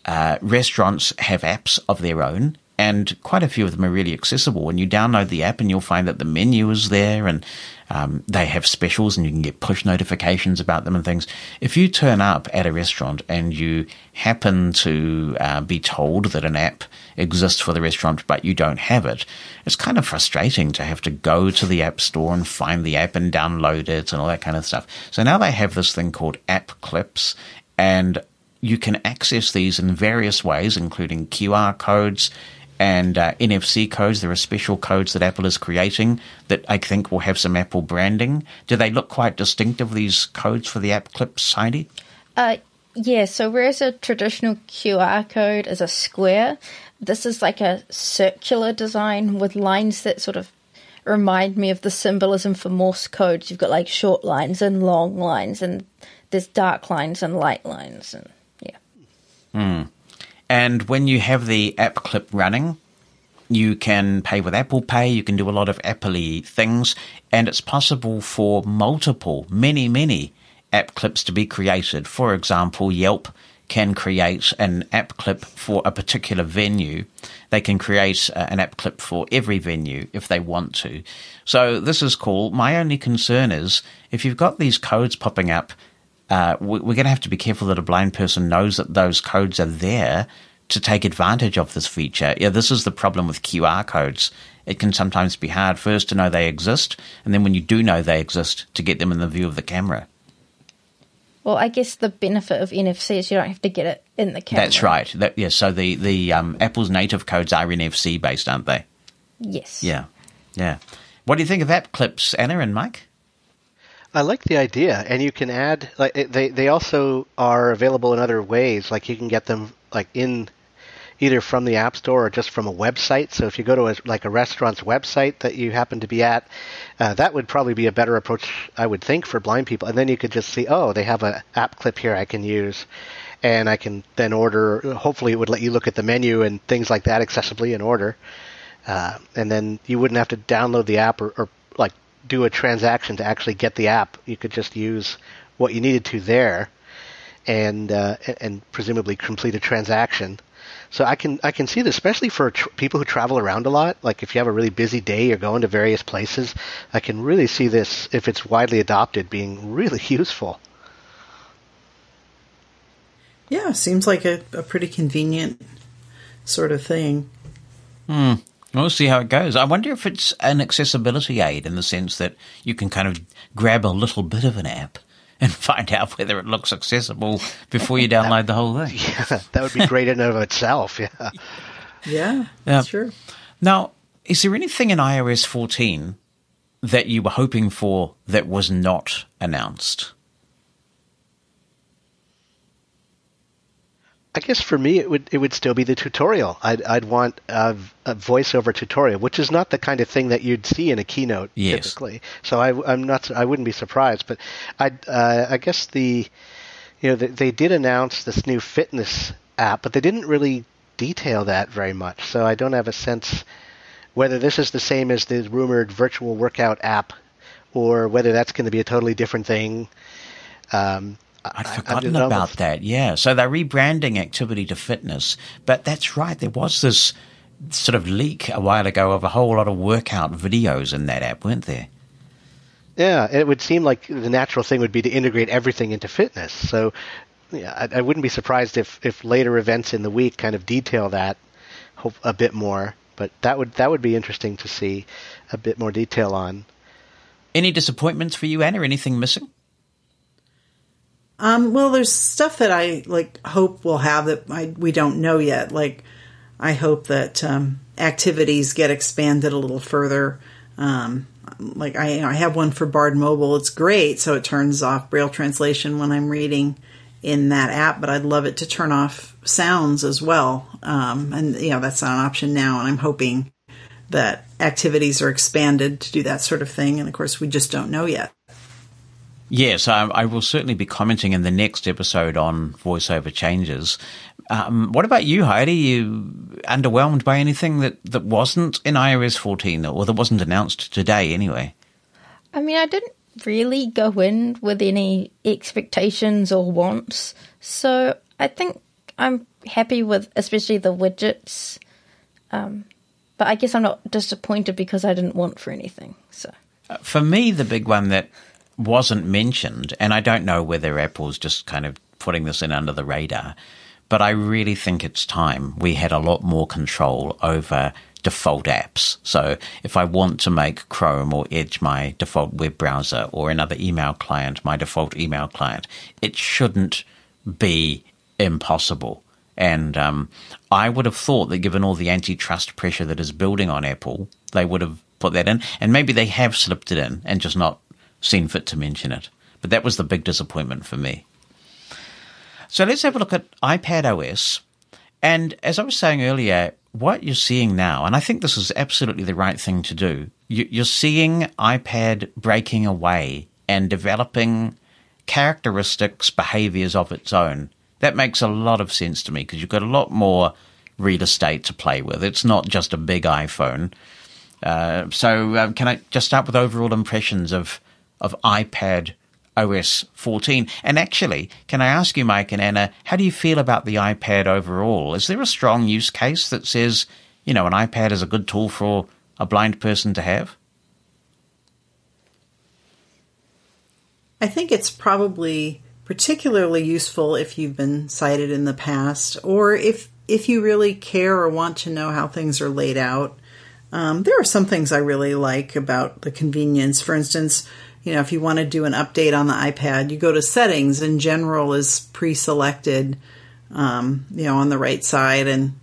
[SPEAKER 1] uh, restaurants have apps of their own, and quite a few of them are really accessible. When you download the app, and you'll find that the menu is there, and um, they have specials, and you can get push notifications about them and things. If you turn up at a restaurant and you happen to uh, be told that an app exists for the restaurant, but you don't have it, it's kind of frustrating to have to go to the app store and find the app and download it and all that kind of stuff. So now they have this thing called App Clips, and you can access these in various ways, including QR codes and uh, NFC codes. There are special codes that Apple is creating that I think will have some Apple branding. Do they look quite distinctive, these codes for the app clips, Heidi?
[SPEAKER 2] Uh, yeah, so whereas a traditional QR code is a square, this is like a circular design with lines that sort of remind me of the symbolism for Morse codes. You've got like short lines and long lines, and there's dark lines and light lines, and yeah.
[SPEAKER 1] And when you have the app clip running, you can pay with Apple Pay, you can do a lot of Apple things, and it's possible for multiple, many, many app clips to be created. For example, Yelp can create an app clip for a particular venue. They can create uh, an app clip for every venue if they want to. So this is cool. My only concern is if you've got these codes popping up, uh, we- we're going to have to be careful that a blind person knows that those codes are there to take advantage of this feature. Yeah, this is the problem with QR codes. It can sometimes be hard first to know they exist, and then when you do know they exist, to get them in the view of the camera.
[SPEAKER 2] Well, I guess the benefit of NFC is you don't have to get it in the camera.
[SPEAKER 1] That's right. That, yeah, so the the um, Apple's native codes are NFC based, aren't they?
[SPEAKER 2] Yes.
[SPEAKER 1] Yeah, yeah. What do you think of app clips, Anna and Mike?
[SPEAKER 4] I like the idea, and you can add like they they also are available in other ways. Like you can get them like in either from the app store or just from a website. So if you go to a, like a restaurant's website that you happen to be at, uh, that would probably be a better approach, I would think, for blind people. And then you could just see, oh, they have an app clip here I can use, and I can then order. Hopefully, it would let you look at the menu and things like that accessibly and order. Uh, and then you wouldn't have to download the app or, or like do a transaction to actually get the app. You could just use what you needed to there, and uh, and- and presumably complete a transaction. So I can I can see this, especially for tr- people who travel around a lot. Like if you have a really busy day, you're going to various places. I can really see this if it's widely adopted being really useful.
[SPEAKER 3] Yeah, seems like a, a pretty convenient sort of thing.
[SPEAKER 1] We'll see how it goes. I wonder if it's an accessibility aid in the sense that you can kind of grab a little bit of an app and find out whether it looks accessible before you download the whole thing.
[SPEAKER 4] Yeah, that would be great in and of itself. Yeah.
[SPEAKER 3] Yeah,
[SPEAKER 1] Yeah.
[SPEAKER 3] sure.
[SPEAKER 1] Now, is there anything in iOS 14 that you were hoping for that was not announced?
[SPEAKER 4] I guess for me, it would it would still be the tutorial. I'd I'd want a, a voiceover tutorial, which is not the kind of thing that you'd see in a keynote
[SPEAKER 1] Yes.
[SPEAKER 4] typically. So I, am not I wouldn't be surprised. But I uh, I guess the you know they, they did announce this new fitness app, but they didn't really detail that very much. So I don't have a sense whether this is the same as the rumored virtual workout app, or whether that's going to be a totally different thing. Um,
[SPEAKER 1] I'd forgotten about that. Yeah. So they're rebranding activity to fitness. But that's right. There was this sort of leak a while ago of a whole lot of workout videos in that app, weren't there?
[SPEAKER 4] Yeah, it would seem like the natural thing would be to integrate everything into fitness. So, yeah, I, I wouldn't be surprised if, if later events in the week kind of detail that a bit more. But that would that would be interesting to see a bit more detail on.
[SPEAKER 1] Any disappointments for you, Anna? Or anything missing?
[SPEAKER 3] Um, well, there's stuff that I like hope we'll have that I, we don't know yet. Like, I hope that um, activities get expanded a little further. Um, like I, I have one for BARD Mobile. It's great, so it turns off Braille translation when I'm reading in that app. But I'd love it to turn off sounds as well. Um, and you know that's not an option now. And I'm hoping that activities are expanded to do that sort of thing. And of course, we just don't know yet.
[SPEAKER 1] Yes, I, I, will certainly be commenting in the next episode on voiceover changes. Um, what about you, Heidi? You underwhelmed by anything that, that wasn't in iOS 14 or that wasn't announced today, anyway?
[SPEAKER 2] I mean, I didn't really go in with any expectations or wants, so I think I'm happy with especially the widgets. Um, but I guess I'm not disappointed because I didn't want for anything. So
[SPEAKER 1] uh, for me, the big one that wasn't mentioned, and I don't know whether Apple's just kind of putting this in under the radar, but I really think it's time we had a lot more control over default apps. So if I want to make Chrome or Edge my default web browser or another email client my default email client, it shouldn't be impossible. And um, I would have thought that given all the antitrust pressure that is building on Apple, they would have put that in. And maybe they have slipped it in and just not seen fit to mention it. But that was the big disappointment for me. So let's have a look at iPad OS. And as I was saying earlier, what you're seeing now, and I think this is absolutely the right thing to do, you're seeing iPad breaking away and developing characteristics, behaviors of its own. That makes a lot of sense to me because you've got a lot more real estate to play with. It's not just a big iPhone. Uh, so, uh, can I just start with overall impressions of of iPad OS 14. And actually, can I ask you, Mike and Anna, how do you feel about the iPad overall? Is there a strong use case that says, you know, an iPad is a good tool for a blind person to have?
[SPEAKER 3] I think it's probably particularly useful if you've been sighted in the past or if if you really care or want to know how things are laid out. Um, there are some things I really like about the convenience. For instance, you know, if you want to do an update on the iPad, you go to settings and general is pre-selected, um, you know, on the right side. And,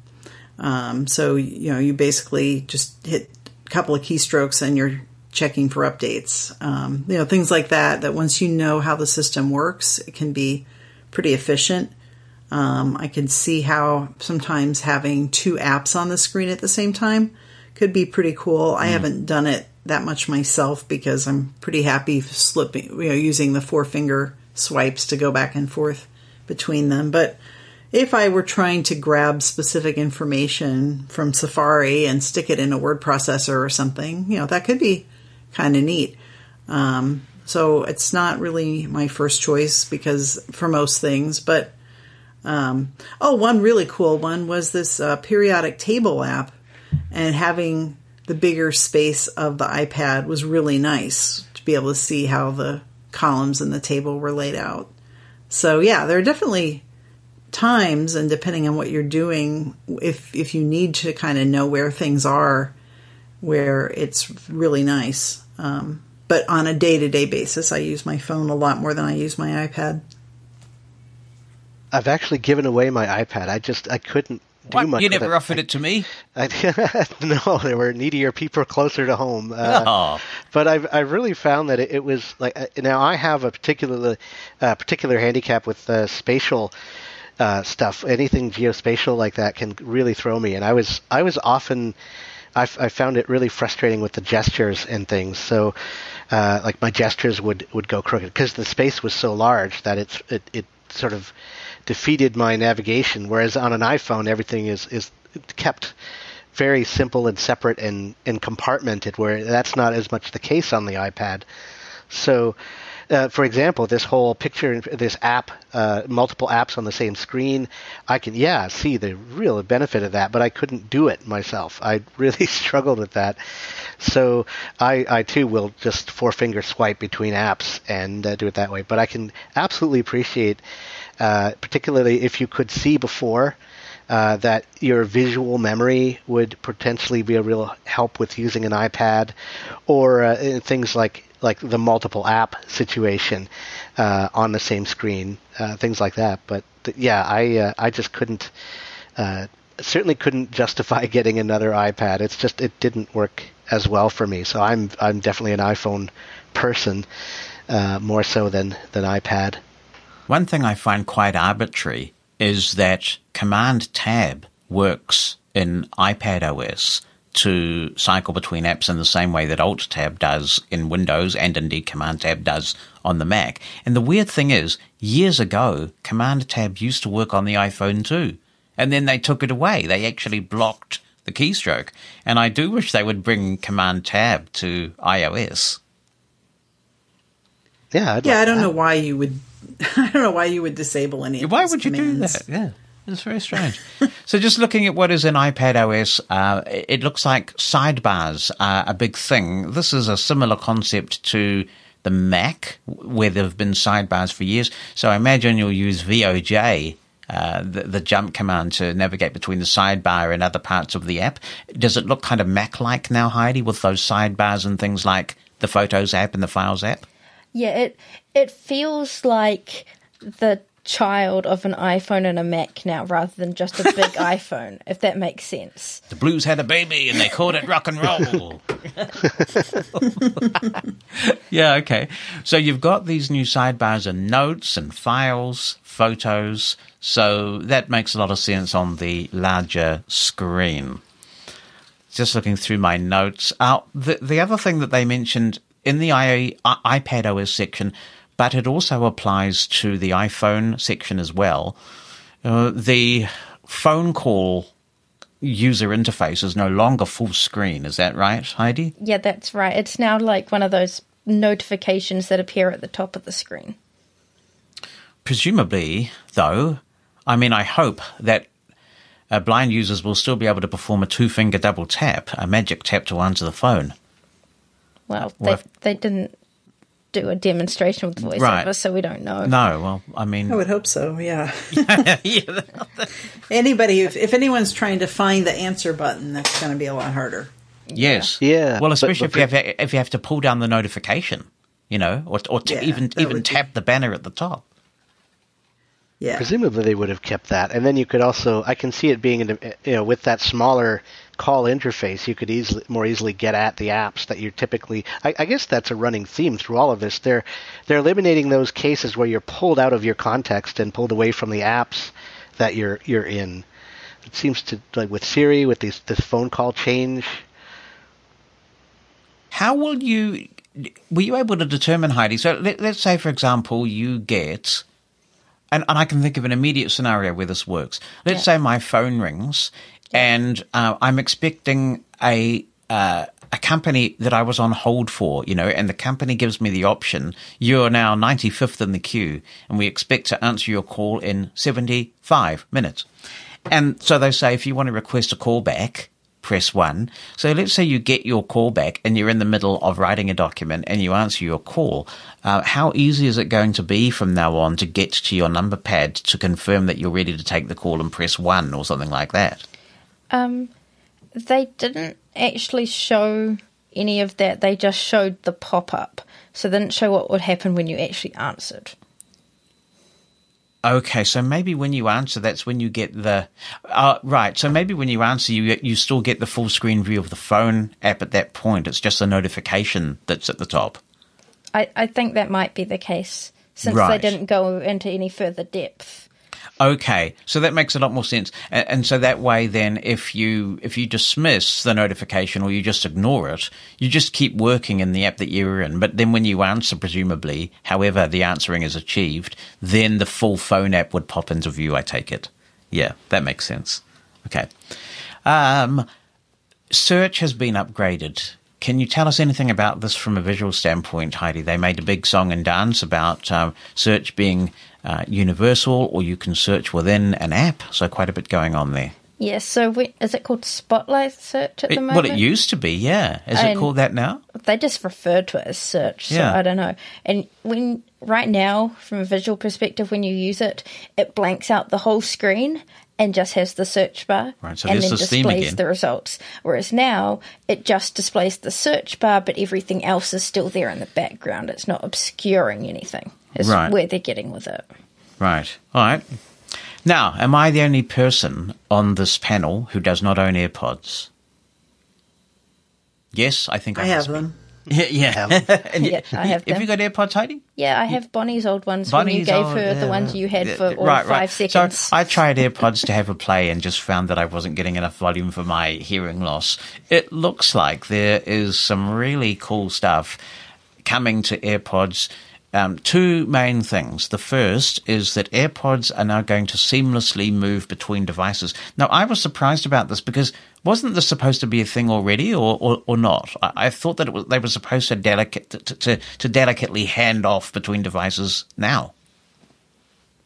[SPEAKER 3] um, so, you know, you basically just hit a couple of keystrokes and you're checking for updates. Um, you know, things like that, that once you know how the system works, it can be pretty efficient. Um, I can see how sometimes having two apps on the screen at the same time could be pretty cool. Mm. I haven't done it that much myself because I'm pretty happy slipping, you know, using the four finger swipes to go back and forth between them. But if I were trying to grab specific information from Safari and stick it in a word processor or something, you know, that could be kind of neat. Um, so it's not really my first choice because for most things, but um, oh, one really cool one was this uh, periodic table app and having the bigger space of the iPad was really nice to be able to see how the columns in the table were laid out. So yeah, there are definitely times and depending on what you're doing if if you need to kind of know where things are where it's really nice. Um, but on a day-to-day basis i use my phone a lot more than i use my ipad.
[SPEAKER 4] I've actually given away my ipad. I just i couldn't do
[SPEAKER 1] what?
[SPEAKER 4] much.
[SPEAKER 1] You never offered it to me.
[SPEAKER 4] I, no, there were needier people closer to home. Uh, oh. But I've I really found that it, it, was like uh, now I have a particular uh, particular handicap with spatial. Uh, stuff, anything geospatial like that can really throw me. And I was, I was often, I, I found it really frustrating with the gestures and things. So, uh, like my gestures would would go crooked because the space was so large that it's it, it sort of defeated my navigation. Whereas on an iPhone, everything is is kept very simple and separate and, and compartmented, where that's not as much the case on the iPad. So uh, for example, this whole picture, this app, uh, multiple apps on the same screen, I can, yeah, see the real benefit of that, but I couldn't do it myself. I really struggled with that. So I, I too will just four finger swipe between apps and uh, do it that way. But I can absolutely appreciate, uh, particularly if you could see before. Uh, that your visual memory would potentially be a real help with using an iPad, or uh, things like like the multiple app situation uh, on the same screen, uh, things like that. But th- yeah, I uh, I just couldn't uh, certainly couldn't justify getting another iPad. It's just it didn't work as well for me. So I'm I'm definitely an iPhone person uh, more so than than iPad.
[SPEAKER 1] One thing I find quite arbitrary is that Command Tab works in iPad OS to cycle between apps in the same way that Alt Tab does in Windows and indeed Command Tab does on the Mac. And the weird thing is, years ago, Command Tab used to work on the iPhone too. And then they took it away. They actually blocked the keystroke. And I do wish they would bring Command Tab to iOS.
[SPEAKER 4] Yeah, I'd
[SPEAKER 3] Yeah,
[SPEAKER 4] like
[SPEAKER 3] I don't
[SPEAKER 4] that.
[SPEAKER 3] know why you would. I don't know why you would disable any.
[SPEAKER 1] Why
[SPEAKER 3] those
[SPEAKER 1] would you do that? Yeah. It's very strange. so, just looking at what is in iPad OS, uh, it looks like sidebars are a big thing. This is a similar concept to the Mac, where there have been sidebars for years. So, I imagine you'll use VOJ, uh, the, the jump command, to navigate between the sidebar and other parts of the app. Does it look kind of Mac like now, Heidi, with those sidebars and things like the Photos app and the Files app?
[SPEAKER 2] Yeah, it it feels like the child of an iPhone and a Mac now, rather than just a big iPhone. If that makes sense.
[SPEAKER 1] The Blues had a baby and they called it rock and roll. yeah, okay. So you've got these new sidebars and notes and files, photos. So that makes a lot of sense on the larger screen. Just looking through my notes. Uh, the, the other thing that they mentioned in the I, I, iPad OS section, but it also applies to the iPhone section as well. Uh, the phone call user interface is no longer full screen. Is that right, Heidi?
[SPEAKER 2] Yeah, that's right. It's now like one of those notifications that appear at the top of the screen.
[SPEAKER 1] Presumably, though, I mean, I hope that uh, blind users will still be able to perform a two finger double tap, a magic tap to answer the phone.
[SPEAKER 2] Well,
[SPEAKER 1] Well,
[SPEAKER 2] they
[SPEAKER 1] if-
[SPEAKER 2] they didn't do a demonstration with voiceover,
[SPEAKER 1] Right.
[SPEAKER 2] so we don't know.
[SPEAKER 1] No, well, I mean,
[SPEAKER 3] I would hope so. Yeah.
[SPEAKER 1] yeah,
[SPEAKER 3] Anybody, if, if anyone's trying to find the answer button, that's going to be a lot harder.
[SPEAKER 1] yes,
[SPEAKER 4] Yeah,
[SPEAKER 1] Well, especially
[SPEAKER 4] but
[SPEAKER 1] if you have if you have to pull down the notification, you know, or or t-
[SPEAKER 3] Yeah,
[SPEAKER 1] even even
[SPEAKER 3] would be-
[SPEAKER 1] tap the banner at the top.
[SPEAKER 3] Yeah.
[SPEAKER 4] Presumably they would have kept that, and then you could also I can see it being you know with that smaller call interface, you could easily more easily get at the apps that you're typically. I, I guess that's a running theme through all of this. They're they're eliminating those cases where you're pulled out of your context and pulled away from the apps that you're you're in. It seems to like with Siri with these this phone call change.
[SPEAKER 1] How will you? Were you able to determine Heidi? So let, let's say, for example, you get, and, and I can think of an immediate scenario where this works. Let's
[SPEAKER 2] Yeah.
[SPEAKER 1] say my phone rings, and uh, I'm expecting a. Uh, a company that I was on hold for, you know, and the company gives me the option, you're now 95th in the queue, and we expect to answer your call in 75 minutes. And so they say, if you want to request a call back, press one. So let's say you get your call back and you're in the middle of writing a document and you answer your call. Uh, how easy is it going to be from now on to get to your number pad to confirm that you're ready to take the call and press one or something like that?
[SPEAKER 2] Um, they didn't actually show any of that. They just showed the pop up, so they didn't show what would happen when you actually answered.
[SPEAKER 1] Okay, so maybe when you answer, that's when you get the uh, right. So maybe when you answer, you you still get the full screen view of the phone app at that point. It's just a notification that's at the top.
[SPEAKER 2] I, I think that might be the case since
[SPEAKER 1] Right.
[SPEAKER 2] they didn't go into any further depth.
[SPEAKER 1] Okay, so that makes a lot more sense, and, and so that way, then, if you if you dismiss the notification or you just ignore it, you just keep working in the app that you're in. But then, when you answer, presumably, however the answering is achieved, then the full phone app would pop into view. I take it. Yeah, that makes sense. Okay. Um, search has been upgraded can you tell us anything about this from a visual standpoint, Heidi? They made a big song and dance about um, search being uh, universal, or you can search within an app. So quite a bit going on there.
[SPEAKER 2] Yes. so we, is it called Spotlight Search at
[SPEAKER 1] It,
[SPEAKER 2] the moment?
[SPEAKER 1] well, it used to be, yeah. Is it called that now?
[SPEAKER 2] they just refer to it as search. So
[SPEAKER 1] Yeah.
[SPEAKER 2] I don't know. And when right now, from a visual perspective, when you use it, it blanks out the whole screen and just has the search bar
[SPEAKER 1] Right, so
[SPEAKER 2] and then
[SPEAKER 1] this
[SPEAKER 2] displays
[SPEAKER 1] again.
[SPEAKER 2] the results. Whereas now it just displays the search bar, but everything else is still there in the background. It's not obscuring anything. Is
[SPEAKER 1] Right.
[SPEAKER 2] where they're getting with it.
[SPEAKER 1] Right. All right. Now, am I the only person on this panel who does not own AirPods? Yes, I think I,
[SPEAKER 3] I have
[SPEAKER 1] must be.
[SPEAKER 3] them.
[SPEAKER 1] Yeah, yeah. And
[SPEAKER 2] Yeah, I have
[SPEAKER 1] Have you
[SPEAKER 2] them.
[SPEAKER 1] got AirPods, Heidi?
[SPEAKER 2] Yeah, I have Bonnie's old ones when you gave
[SPEAKER 1] old-
[SPEAKER 2] her the
[SPEAKER 1] yeah,
[SPEAKER 2] ones you had
[SPEAKER 1] yeah,
[SPEAKER 2] for all
[SPEAKER 1] right,
[SPEAKER 2] five
[SPEAKER 1] right.
[SPEAKER 2] seconds.
[SPEAKER 1] So I tried AirPods to have a play and just found that I wasn't getting enough volume for my hearing loss. It looks like there is some really cool stuff coming to AirPods. Um, two main things. The first is that AirPods are now going to seamlessly move between devices. Now, I was surprised about this because wasn't this supposed to be a thing already, or or, or not? I, I thought that it was, they were supposed to delicate to, to to delicately hand off between devices now.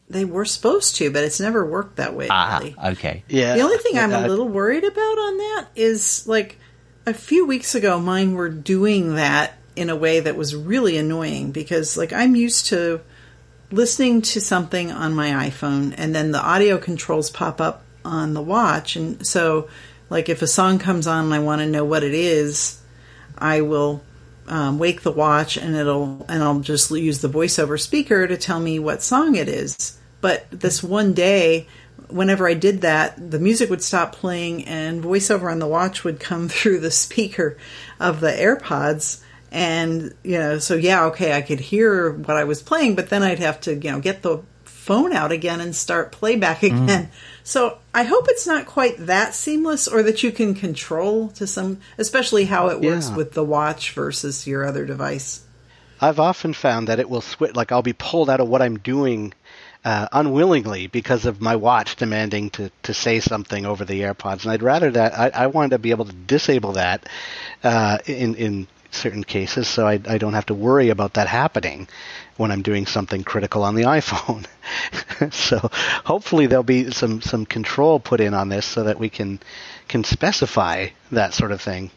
[SPEAKER 3] They were supposed to, but it's never worked that way.
[SPEAKER 1] Ah,
[SPEAKER 3] really.
[SPEAKER 1] okay.
[SPEAKER 4] Yeah.
[SPEAKER 3] The only thing I'm a little worried about on that is like a few weeks ago, mine were doing that in a way that was really annoying because like I'm used to listening to something on my iPhone and then the audio controls pop up on the watch. And so, like, if a song comes on and I want to know what it is, I will um, wake the watch and it'll and I'll just use the voiceover speaker to tell me what song it is. But this one day, whenever I did that, the music would stop playing and voiceover on the watch would come through the speaker of the AirPods. And you know, so yeah, okay, I could hear what I was playing, but then I'd have to you know get the phone out again and start playback again. So I hope it's not quite that seamless, or that you can control to some, especially how it works
[SPEAKER 4] Yeah.
[SPEAKER 3] with the watch versus your other device.
[SPEAKER 4] I've often found that it will switch, like I'll be pulled out of what I'm doing uh, unwillingly because of my watch demanding to, to say something over the AirPods. And I'd rather that, I, I want to be able to disable that uh, in, in certain cases so I, I don't have to worry about that happening when I'm doing something critical on the iPhone. so hopefully there'll be some, some control put in on this so that we can, can specify that sort of thing.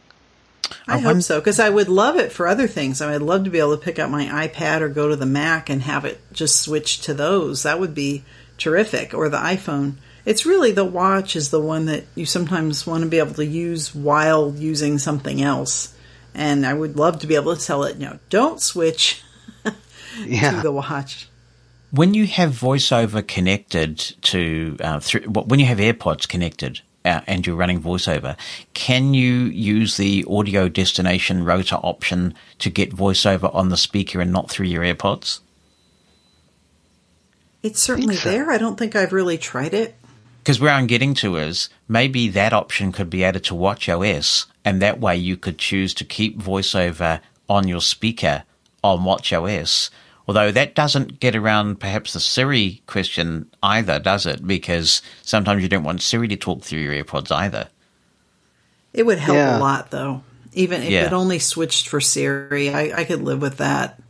[SPEAKER 3] I hope so because I would love it for other things. I would love to be able to pick up my iPad or go to the Mac and have it just switch to those. That would be terrific. Or the iPhone. It's really the watch is the one that you sometimes want to be able to use while using something else. And I would love to be able to tell it, you know, don't switch
[SPEAKER 4] Yeah.
[SPEAKER 3] to the watch.
[SPEAKER 1] When you have VoiceOver connected to, uh, through, when you have AirPods connected uh, and you're running VoiceOver, can you use the audio destination rotor option to get VoiceOver on the speaker and not through your AirPods?
[SPEAKER 3] It's certainly
[SPEAKER 4] so.
[SPEAKER 3] there. I don't think I've really tried it.
[SPEAKER 1] Because where I'm getting to is maybe that option could be added to WatchOS, and that way you could choose to keep VoiceOver on your speaker on WatchOS. Although that doesn't get around perhaps the Siri question either, does it? Because sometimes you don't want Siri to talk through your AirPods either.
[SPEAKER 3] It would help
[SPEAKER 4] Yeah.
[SPEAKER 3] a lot, though. Even if
[SPEAKER 1] Yeah.
[SPEAKER 3] it only switched for Siri, I, I could live with that.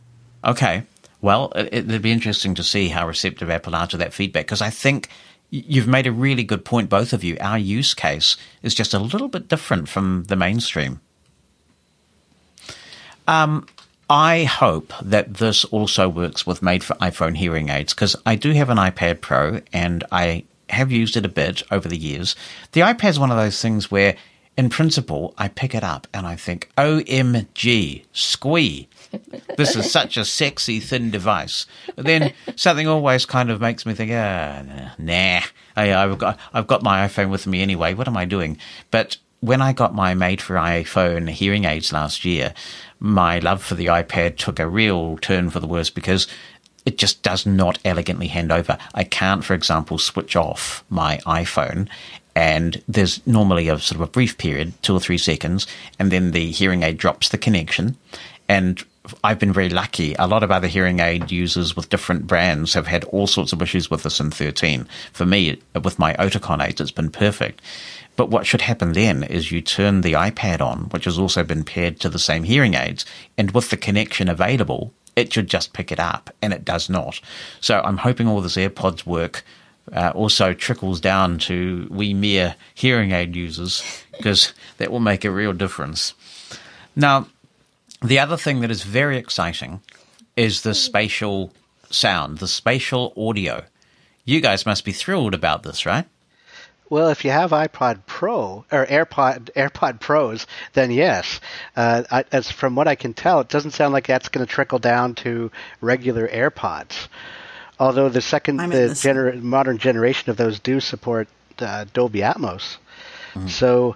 [SPEAKER 1] Okay. Well, it, it'd be interesting to see how receptive Apple are to that feedback because I think you've made a really good point, both of you. Our use case is just a little bit different from the mainstream. Um, I hope that this also works with made for iPhone hearing aids because I do have an iPad Pro and I have used it a bit over the years. The iPad's one of those things where, in principle, I pick it up and I think, OMG, squee. This is such a sexy, thin device. But then something always kind of makes me think, ah, nah, I've got I've got my iPhone with me anyway. What am I doing? But when I got my made for iPhone hearing aids last year, my love for the iPad took a real turn for the worse because it just does not elegantly hand over. I can't, for example, switch off my iPhone and there's normally a sort of a brief period, two or three seconds, and then the hearing aid drops the connection. And I've been very lucky. A lot of other hearing aid users with different brands have had all sorts of issues with this in 13. For me, with my Oticon aids, it's been perfect. But what should happen then is you turn the iPad on, which has also been paired to the same hearing aids, and with the connection available, it should just pick it up, and it does not. So I'm hoping all this AirPods work uh, also trickles down to we mere hearing aid users, because that will make a real difference. Now, the other thing that is very exciting is the spatial sound, the spatial audio. You guys must be thrilled about this, right?
[SPEAKER 4] Well, if you have iPod Pro or AirPod AirPod Pros, then yes. Uh, I, as from what I can tell, it doesn't sound like that's going to trickle down to regular AirPods. Although the second the
[SPEAKER 3] the
[SPEAKER 4] gener- modern generation of those do support uh, Dolby Atmos, so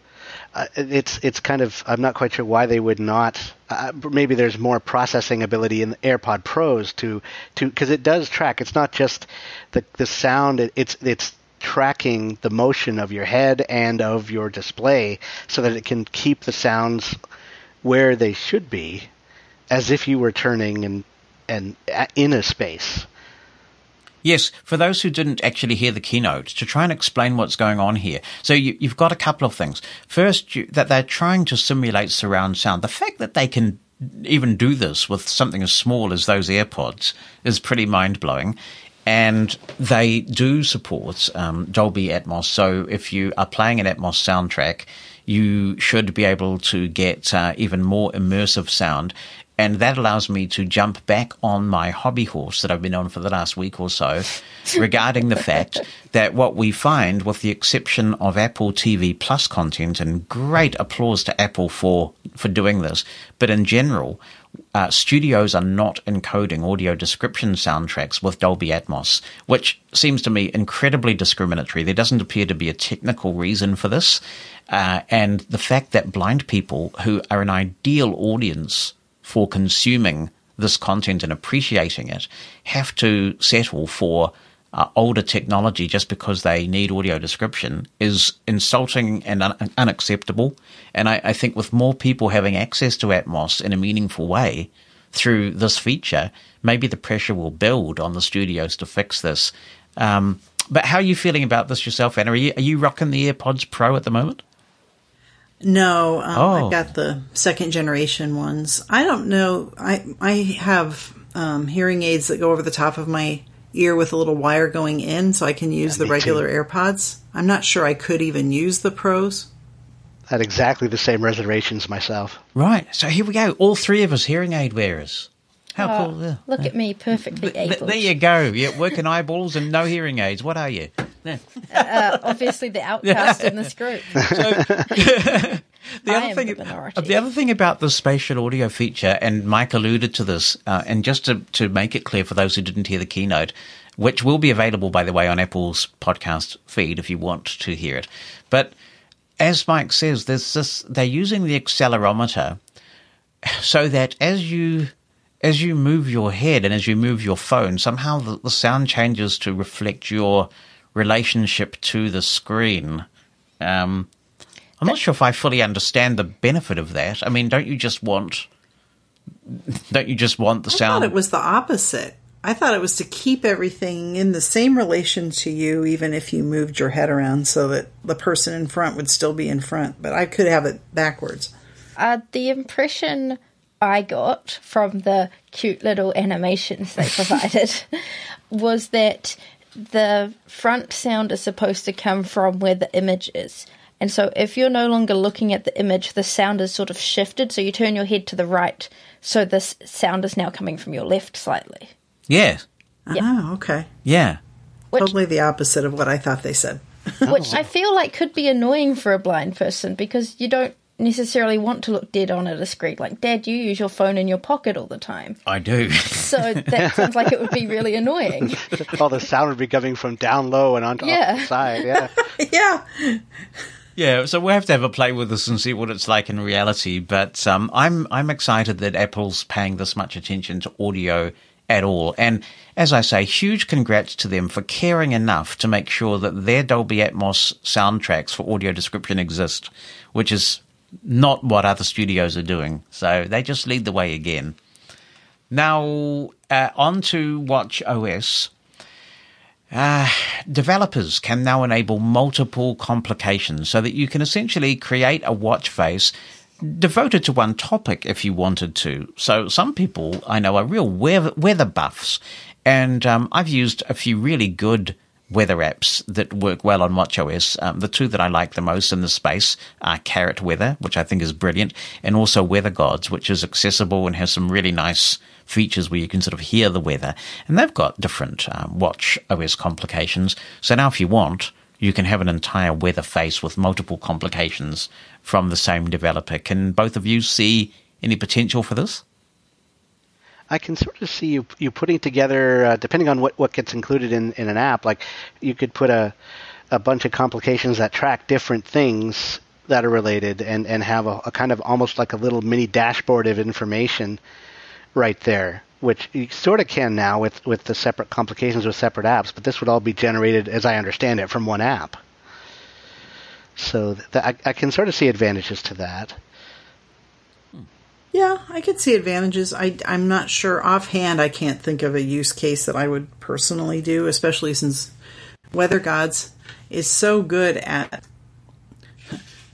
[SPEAKER 4] uh, it's it's kind of I'm not quite sure why they would not. Uh, maybe there's more processing ability in AirPod Pros to to because it does track. It's not just the the sound. It, it's it's tracking the motion of your head and of your display so that it can keep the sounds where they should be, as if you were turning and and in a space.
[SPEAKER 1] Yes, for those who didn't actually hear the keynote, to try and explain what's going on here. So you, you've got a couple of things. First, you, that they're trying to simulate surround sound. The fact that they can even do this with something as small as those AirPods is pretty mind blowing. And they do support um, Dolby Atmos. So if you are playing an Atmos soundtrack, you should be able to get uh, even more immersive sound. And that allows me to jump back on my hobby horse that I've been on for the last week or so regarding the fact that what we find, with the exception of Apple TV Plus content, and great applause to Apple for, for doing this, but in general, uh, studios are not encoding audio description soundtracks with Dolby Atmos, which seems to me incredibly discriminatory. There doesn't appear to be a technical reason for this. Uh, and the fact that blind people, who are an ideal audience for consuming this content and appreciating it, have to settle for uh, older technology just because they need audio description is insulting and un- unacceptable. And I, I think with more people having access to Atmos in a meaningful way through this feature, maybe the pressure will build on the studios to fix this. Um, but how are you feeling about this yourself, Anna? Are you, are you rocking the AirPods Pro at the moment?
[SPEAKER 3] No, um,
[SPEAKER 1] Oh.
[SPEAKER 3] I've got the second generation ones. I don't know. I I have um, hearing aids that go over the top of my ear with a little wire going in, so I can use the
[SPEAKER 4] me
[SPEAKER 3] regular AirPods. I'm not sure I could even use the pros.
[SPEAKER 4] Had exactly the same reservations myself.
[SPEAKER 1] Right. So here we go. All three of us hearing aid wearers. How cool. Yeah.
[SPEAKER 2] Look at me, perfectly able.
[SPEAKER 1] there you go. Yeah, working eyeballs and no hearing aids. What are you?
[SPEAKER 2] Uh, obviously, the outcast in this group.
[SPEAKER 1] The other thing,
[SPEAKER 2] the
[SPEAKER 1] the other thing about the spatial audio feature, and Mike alluded to this, uh, and just to, to make it clear for those who didn't hear the keynote, which will be available, by the way, on Apple's podcast feed if you want to hear it. But as Mike says, there's this, they're using the accelerometer so that as you as you move your head and as you move your phone, somehow the, the sound changes to reflect your relationship to the screen. Um, I'm not sure if I fully understand the benefit of that. I mean, don't you just want don't you just want the
[SPEAKER 3] I
[SPEAKER 1] sound?
[SPEAKER 3] thought it was the opposite. I thought it was to keep everything in the same relation to you, even if you moved your head around, so that the person in front would still be in front. But I could have it backwards.
[SPEAKER 2] Uh, the impression I got from the cute little animations they provided was that the front sound is supposed to come from where the image is. And so if you're no longer looking at the image, the sound is sort of shifted. So you turn your head to the right. So this sound is now coming from your left slightly.
[SPEAKER 1] yeah,
[SPEAKER 3] Oh, okay.
[SPEAKER 1] yeah.
[SPEAKER 2] Which,
[SPEAKER 3] Totally the opposite of what I thought they said.
[SPEAKER 2] which I oh. feel like could be annoying for a blind person because you don't necessarily want to look dead on at a screen. Like, Dad, you use your phone in your pocket all the time.
[SPEAKER 1] I do.
[SPEAKER 2] So that sounds like it would be really annoying.
[SPEAKER 4] All the sound would be coming from down low and on
[SPEAKER 2] Yeah.
[SPEAKER 4] the side. Yeah.
[SPEAKER 3] yeah.
[SPEAKER 1] Yeah, so we'll have to have a play with this and see what it's like in reality. But um, I'm I'm excited that Apple's paying this much attention to audio at all. And as I say, huge congrats to them for caring enough to make sure that their Dolby Atmos soundtracks for audio description exist, which is not what other studios are doing. So they just lead the way again. Now, uh, on to Watch OS. Uh, developers can now enable multiple complications so that you can essentially create a watch face devoted to one topic if you wanted to. So some people I know are real weather, weather buffs, and um, I've used a few really good weather apps that work well on WatchOS. Um, the two that I like the most in the space are Carrot Weather, which I think is brilliant, and also Weather Gods, which is accessible and has some really nice features where you can sort of hear the weather. And they've got different um, Watch OS complications. So now, if you want, you can have an entire weather face with multiple complications from the same developer. Can both of you see any potential for this?
[SPEAKER 4] I can sort of see you you putting together, uh, depending on what, what gets included in, in an app. Like you could put a a bunch of complications that track different things that are related, and and have a, a kind of almost like a little mini dashboard of information right there, which you sort of can now with with the separate complications with separate apps. But this would all be generated, as I understand it, from one app. So th- I, I can sort of see advantages to that.
[SPEAKER 3] Yeah, I could see advantages. I, I'm not sure offhand. I can't think of a use case that I would personally do, especially since Weather Gods is so good at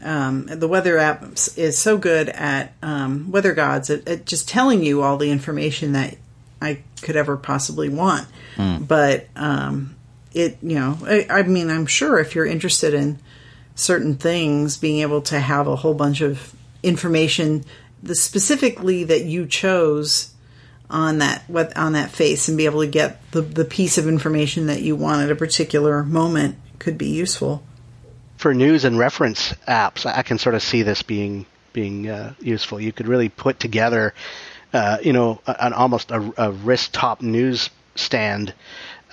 [SPEAKER 3] um, the weather app is so good at um, weather gods at, at, just telling you all the information that I could ever possibly want. Mm. But um, it, you know, I, I, mean, I'm sure if you're interested in certain things, being able to have a whole bunch of information the specifically that you chose on that on that face and be able to get the the piece of information that you want at a particular moment could be useful.
[SPEAKER 4] For news and reference apps, I can sort of see this being being uh, useful. You could really put together, uh, you know, an almost a, a wrist top news stand,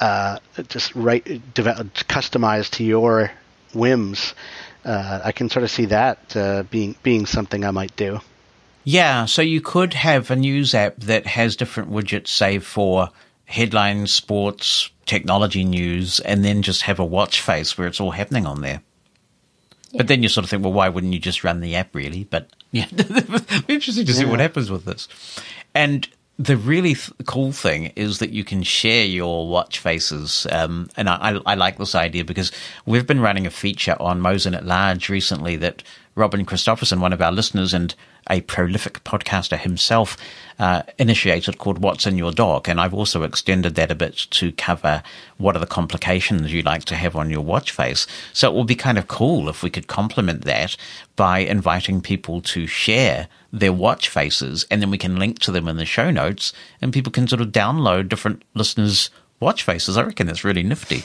[SPEAKER 4] uh, just right customized to your whims. Uh, I can sort of see that uh, being being something I might do.
[SPEAKER 1] Yeah, so you could have a news app that has different widgets, say for headlines, sports, technology news, and then just have a watch face where it's all happening on there. Yeah. But then you sort of think, well, why wouldn't you just run the app really? But yeah, interesting to see yeah. what happens with this. And the really th- cool thing is that you can share your watch faces. Um, and I, I, I, like this idea because we've been running a feature on Mosen at Large recently that Robin Christopherson, one of our listeners and a prolific podcaster himself, uh, initiated called What's in Your Dock. And I've also extended that a bit to cover what are the complications you like to have on your watch face. So it would be kind of cool if we could complement that by inviting people to share their watch faces and then we can link to them in the show notes and people can sort of download different listeners' watch faces. I reckon that's really nifty.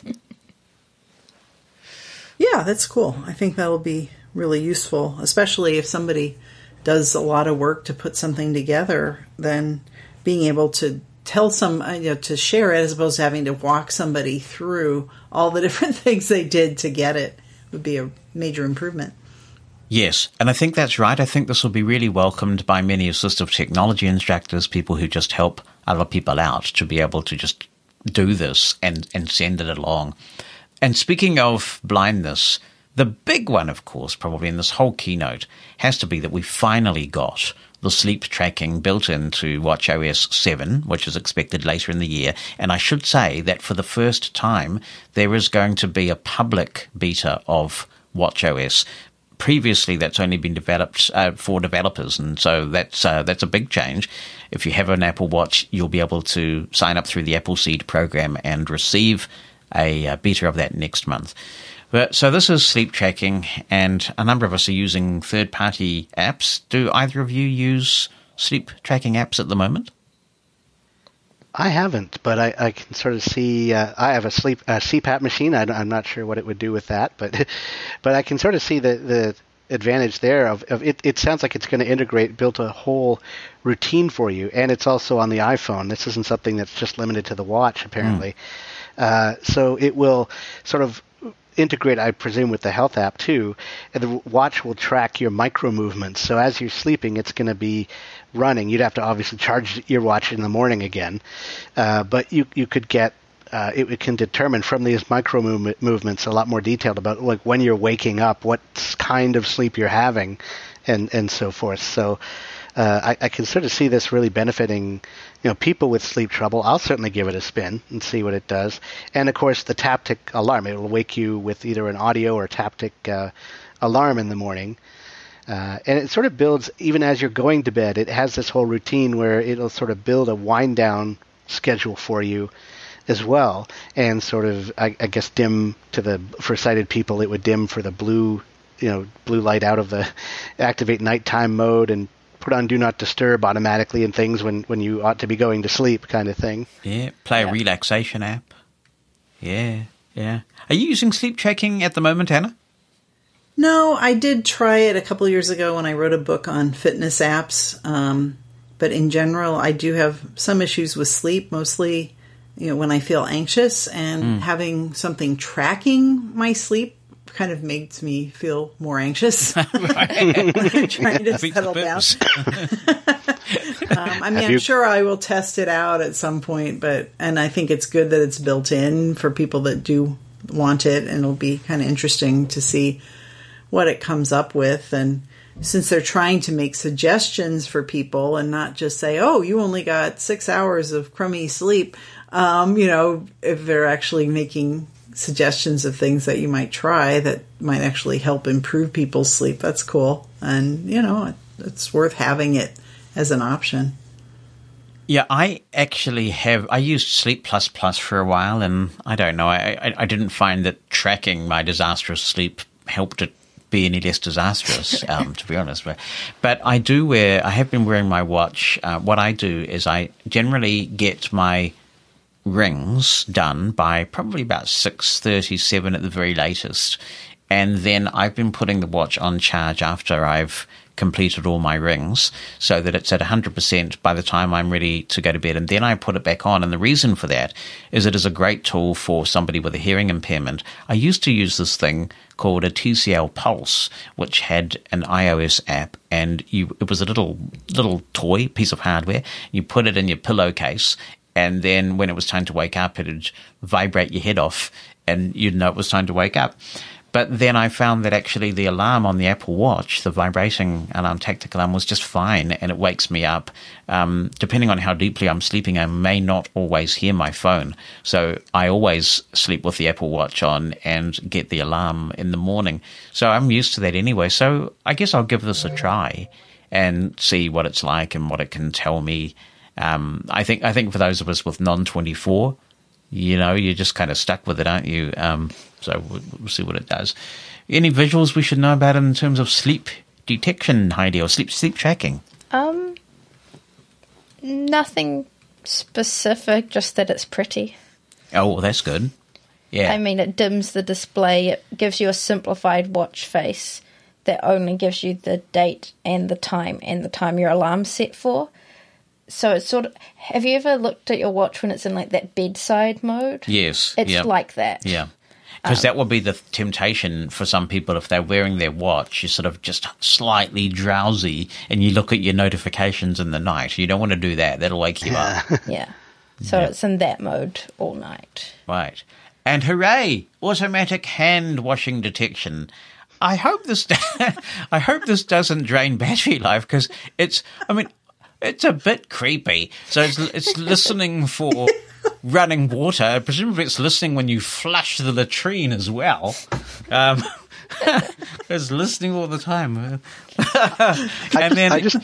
[SPEAKER 3] Yeah, that's cool. I think that'll be really useful, especially if somebody does a lot of work to put something together, then being able to tell some, uh, you know, to share it as opposed to having to walk somebody through all the different things they did to get it would be a major improvement.
[SPEAKER 1] Yes, and I think that's right. I think this will be really welcomed by many assistive technology instructors, people who just help other people out to be able to just do this and, and send it along. And speaking of blindness, the big one, of course, probably in this whole keynote, has to be that we finally got the sleep tracking built into WatchOS 7, which is expected later in the year. And I should say that for the first time, there is going to be a public beta of WatchOS. Previously, that's only been developed uh, for developers, and so that's uh, that's a big change. If you have an Apple Watch, you'll be able to sign up through the Apple Seed program and receive a, a beta of that next month. But so this is sleep tracking, and a number of us are using third-party apps. Do either of you use sleep tracking apps at the moment?
[SPEAKER 4] I haven't, but I, I can sort of see. Uh, I have a sleep a CPAP machine. I, am not sure what it would do with that, but but I can sort of see the the advantage there of, of it. It sounds like it's going to integrate, build a whole routine for you, and it's also on the iPhone. This isn't something that's just limited to the watch, apparently. Mm. Uh, so it will sort of integrate, I presume, with the health app too. And the watch will track your micro movements. So as you're sleeping, it's going to be running. You'd have to obviously charge your watch in the morning again, uh, but you you could get. Uh, it, it, can determine from these micro movement, movements a lot more detailed about like when you're waking up, what kind of sleep you're having, and and so forth. So uh, I, I can sort of see this really benefiting, you know, people with sleep trouble. I'll certainly give it a spin and see what it does. And of course, the Taptic alarm it will wake you with either an audio or Taptic uh, alarm in the morning. Uh, and it sort of builds even as you're going to bed. It has this whole routine where it'll sort of build a wind down schedule for you as well, and sort of I, I guess dim to the for sighted people. It would dim for the blue, you know, blue light out of the activate nighttime mode and put on do not disturb automatically and things when when you ought to be going to sleep, kind of thing.
[SPEAKER 1] Yeah, play a relaxation app. Yeah, yeah. Are you using sleep tracking at the moment, Anna?
[SPEAKER 3] No, I did try it a couple years ago when I wrote a book on fitness apps. Um, but in general, I do have some issues with sleep, mostly you know when I feel anxious, and having something tracking my sleep kind of makes me feel more anxious. When I'm trying to settle down. Um, I mean, I'm
[SPEAKER 4] you-
[SPEAKER 3] sure I will test it out at some point, but and I think it's good that it's built in for people that do want it, and it'll be kind of interesting to see what it comes up with. And since they're trying to make suggestions for people and not just say, "Oh, you only got six hours of crummy sleep," um, you know, if they're actually making suggestions of things that you might try that might actually help improve people's sleep, that's cool. And you know, it's worth having it as an option.
[SPEAKER 1] Yeah, I actually have. I used Sleep Plus Plus for a while, and I don't know. I, I I didn't find that tracking my disastrous sleep helped it be any less disastrous. um, to be honest, but but I do wear. I have been wearing my watch. Uh, what I do is I generally get my rings done by probably about six thirty seven at the very latest, and then I've been putting the watch on charge after I've completed all my rings so that it's at 100% by the time I'm ready to go to bed and then I put it back on and the reason for that is it is a great tool for somebody with a hearing impairment. I used to use this thing called a TCL Pulse which had an iOS app and you it was a little little toy piece of hardware. You put it in your pillowcase and then when it was time to wake up, it'd vibrate your head off, and you'd know it was time to wake up. But then I found that actually the alarm on the Apple Watch, the vibrating alarm, Taptic alarm, was just fine, and it wakes me up. Um, depending on how deeply I'm sleeping, I may not always hear my phone, so I always sleep with the Apple Watch on and get the alarm in the morning. So I'm used to that anyway. So I guess I'll give this a try and see what it's like and what it can tell me. Um, I think I think for those of us with non twenty four, you know, you're just kind of stuck with it, aren't you? Um, so we'll, we'll see what it does. Any visuals we should know about in terms of sleep detection, Heidi, or sleep sleep tracking?
[SPEAKER 2] Um, nothing specific, just that it's pretty.
[SPEAKER 1] Oh, well, that's good. Yeah,
[SPEAKER 2] I mean, it dims the display. It gives you a simplified watch face that only gives you the date and the time and the time your alarm's set for. So it's sort of. Have you ever looked at your watch when it's in like that bedside mode?
[SPEAKER 1] yes,
[SPEAKER 2] It's
[SPEAKER 1] yeah.
[SPEAKER 2] like that.
[SPEAKER 1] Yeah. Because that um, would be the temptation for some people if they're wearing their watch, you're sort of just slightly drowsy and you look at your notifications in the night. You don't want to do that. That'll wake you up.
[SPEAKER 2] Yeah. So it's in that mode all night.
[SPEAKER 1] Right. And hooray! Automatic hand washing detection. I hope this. I hope this doesn't drain battery life because it's. I mean, it's a bit creepy. So it's it's listening for running water. Presumably, it's listening when you flush the latrine as well. Um, it's listening all the time. and then,
[SPEAKER 4] just-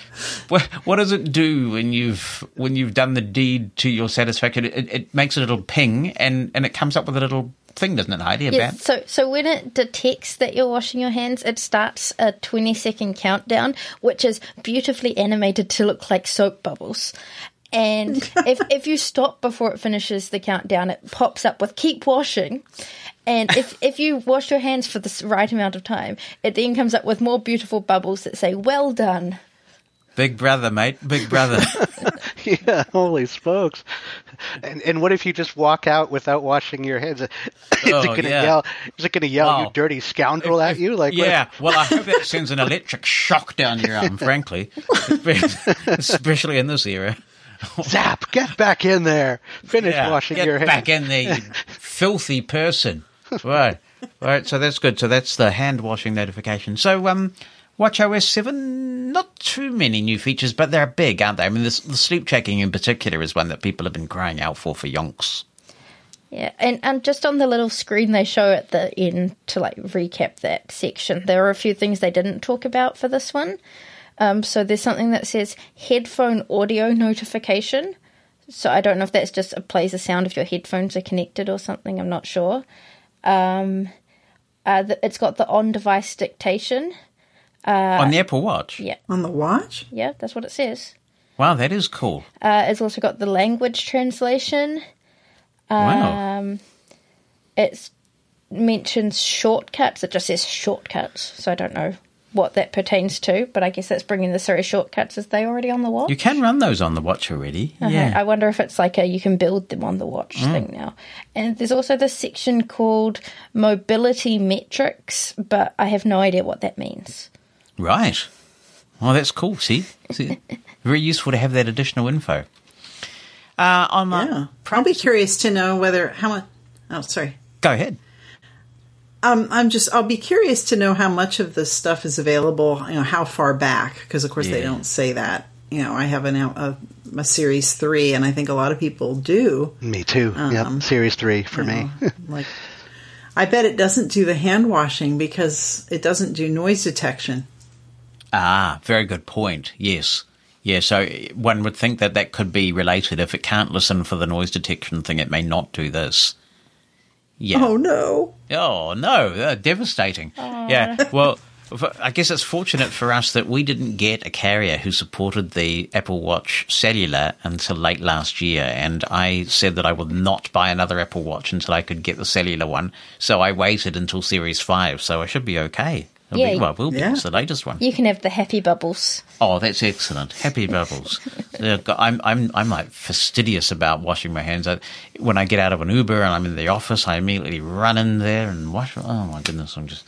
[SPEAKER 1] what, what does it do when you've when you've done the deed to your satisfaction? It, it makes a little ping, and and it comes up with a little thing, doesn't it, Heidi?
[SPEAKER 2] Yeah, so so when it detects that you're washing your hands, it starts a 20 second countdown, which is beautifully animated to look like soap bubbles. And if if you stop before it finishes the countdown, it pops up with "keep washing." And if if you wash your hands for the right amount of time, it then comes up with more beautiful bubbles that say "well done."
[SPEAKER 1] Big Brother, mate, Big Brother.
[SPEAKER 4] yeah, holy smokes! And and what if you just walk out without washing your hands? Is
[SPEAKER 1] Oh,
[SPEAKER 4] it going to
[SPEAKER 1] yeah.
[SPEAKER 4] yell? Is it going to yell,
[SPEAKER 1] Oh.
[SPEAKER 4] "You dirty scoundrel" at you? Like,
[SPEAKER 1] yeah. Well, I hope that sends an electric shock down your arm. Frankly, especially in this era.
[SPEAKER 4] zap! Get back in there. Finish
[SPEAKER 1] Yeah,
[SPEAKER 4] washing your hands.
[SPEAKER 1] Get back in there, you filthy person. Right, right. So that's good. So that's the hand washing notification. So, um, WatchOS 7, not too many new features, but they're big, aren't they? I mean, this, the sleep checking in particular is one that people have been crying out for for yonks.
[SPEAKER 2] Yeah, and, and just on the little screen they show at the end to like recap that section, there are a few things they didn't talk about for this one. Um, so there's something that says headphone audio notification. So I don't know if that's just it plays the sound if your headphones are connected or something. I'm not sure. Um, uh, the, it's got the on-device dictation.
[SPEAKER 1] On the Apple Watch?
[SPEAKER 2] Yeah,
[SPEAKER 3] On the watch?
[SPEAKER 2] yeah, that's what it says.
[SPEAKER 1] Wow, that is cool.
[SPEAKER 2] Uh, it's also got the language translation.
[SPEAKER 1] wow.
[SPEAKER 2] Um, it mentions shortcuts. It just says shortcuts, so I don't know what that pertains to. But I guess that's bringing the Siri shortcuts. Is they already on the watch?
[SPEAKER 1] You can run those on the watch already.
[SPEAKER 2] Okay,
[SPEAKER 1] Yeah.
[SPEAKER 2] I wonder if it's like a you can build them on the watch thing now. And there's also this section called mobility metrics, but I have no idea what that means.
[SPEAKER 1] Right. Well, that's cool. See? See? Very useful to have that additional info. Uh, on my,
[SPEAKER 3] Yeah. I'll be curious to know whether how much. Oh, sorry.
[SPEAKER 1] Go ahead.
[SPEAKER 3] Um, I'm just. I'll be curious to know how much of this stuff is available. You know, how far back? Because of course they don't say that. You know, I have an, a, a Series Three, and I think a lot of people do.
[SPEAKER 4] Me too.
[SPEAKER 3] Um,
[SPEAKER 4] yep. Series three for me.
[SPEAKER 3] like, I bet it doesn't do the hand washing because it doesn't do noise detection.
[SPEAKER 1] Ah, very good point. Yes. Yeah, so one would think that that could be related. If it can't listen for the noise detection thing, it may not do this. Yeah.
[SPEAKER 3] Oh no!
[SPEAKER 1] Oh no, uh, devastating. Yeah, well, I guess it's fortunate for us that we didn't get a carrier who supported the Apple Watch cellular until late last year, and I said that I would not buy another Apple Watch until I could get the cellular one. So I waited until Series Five, so I should be okay. It'll
[SPEAKER 2] Yeah.
[SPEAKER 1] be, well, we'll.
[SPEAKER 3] Yeah.
[SPEAKER 1] It's the latest one.
[SPEAKER 2] You can have the happy bubbles.
[SPEAKER 1] Oh, that's excellent. Happy bubbles. I'm, I'm, I'm like fastidious about washing my hands. I, when I get out of an Uber and I'm in the office, I immediately run in there and wash. Oh my goodness, I'm just.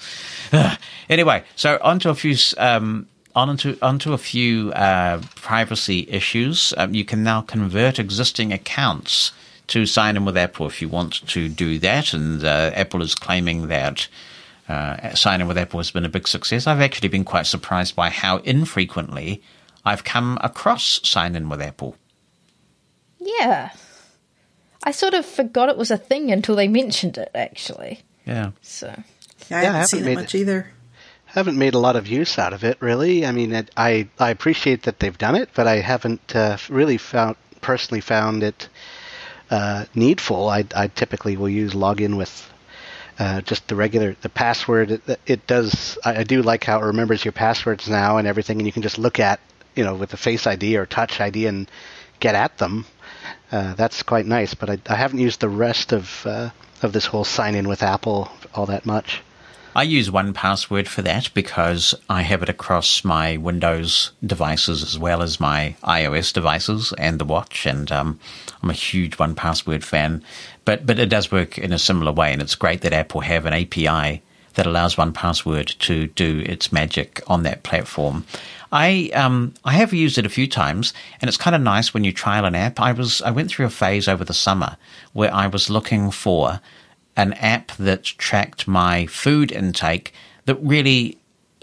[SPEAKER 1] Ugh. Anyway, so onto a few. Um, onto onto a few uh, privacy issues. Um, you can now convert existing accounts to sign in with Apple if you want to do that, and uh, Apple is claiming that uh, sign in with Apple has been a big success. I've actually been quite surprised by how infrequently I've come across sign in with Apple.
[SPEAKER 2] Yeah. I sort of forgot it was a thing until they mentioned it, actually.
[SPEAKER 1] Yeah.
[SPEAKER 2] So,
[SPEAKER 3] Yeah, I
[SPEAKER 4] Yeah, I
[SPEAKER 3] haven't
[SPEAKER 4] haven't
[SPEAKER 3] seen it
[SPEAKER 4] made
[SPEAKER 3] much
[SPEAKER 4] it.
[SPEAKER 3] either.
[SPEAKER 4] haven't made a lot of use out of it, really. I mean, it, I I appreciate that they've done it, but I haven't uh, really found personally found it uh, needful. I I typically will use login with uh, just the regular the password. It, it does. I, I do like how it remembers your passwords now and everything, and you can just look at you know with the Face ID or Touch ID and get at them. Uh, that's quite nice, but I, I haven't used the rest of uh, of this whole sign in with Apple all that much.
[SPEAKER 1] I use 1Password for that because I have it across my Windows devices as well as my iOS devices and the watch, and um, I'm a huge 1Password fan. But but it does work in a similar way, and it's great that Apple have an API that allows 1Password to do its magic on that platform. I um I have used it a few times, and it's kind of nice when you trial an app. I was I went through a phase over the summer where I was looking for an app that tracked my food intake that really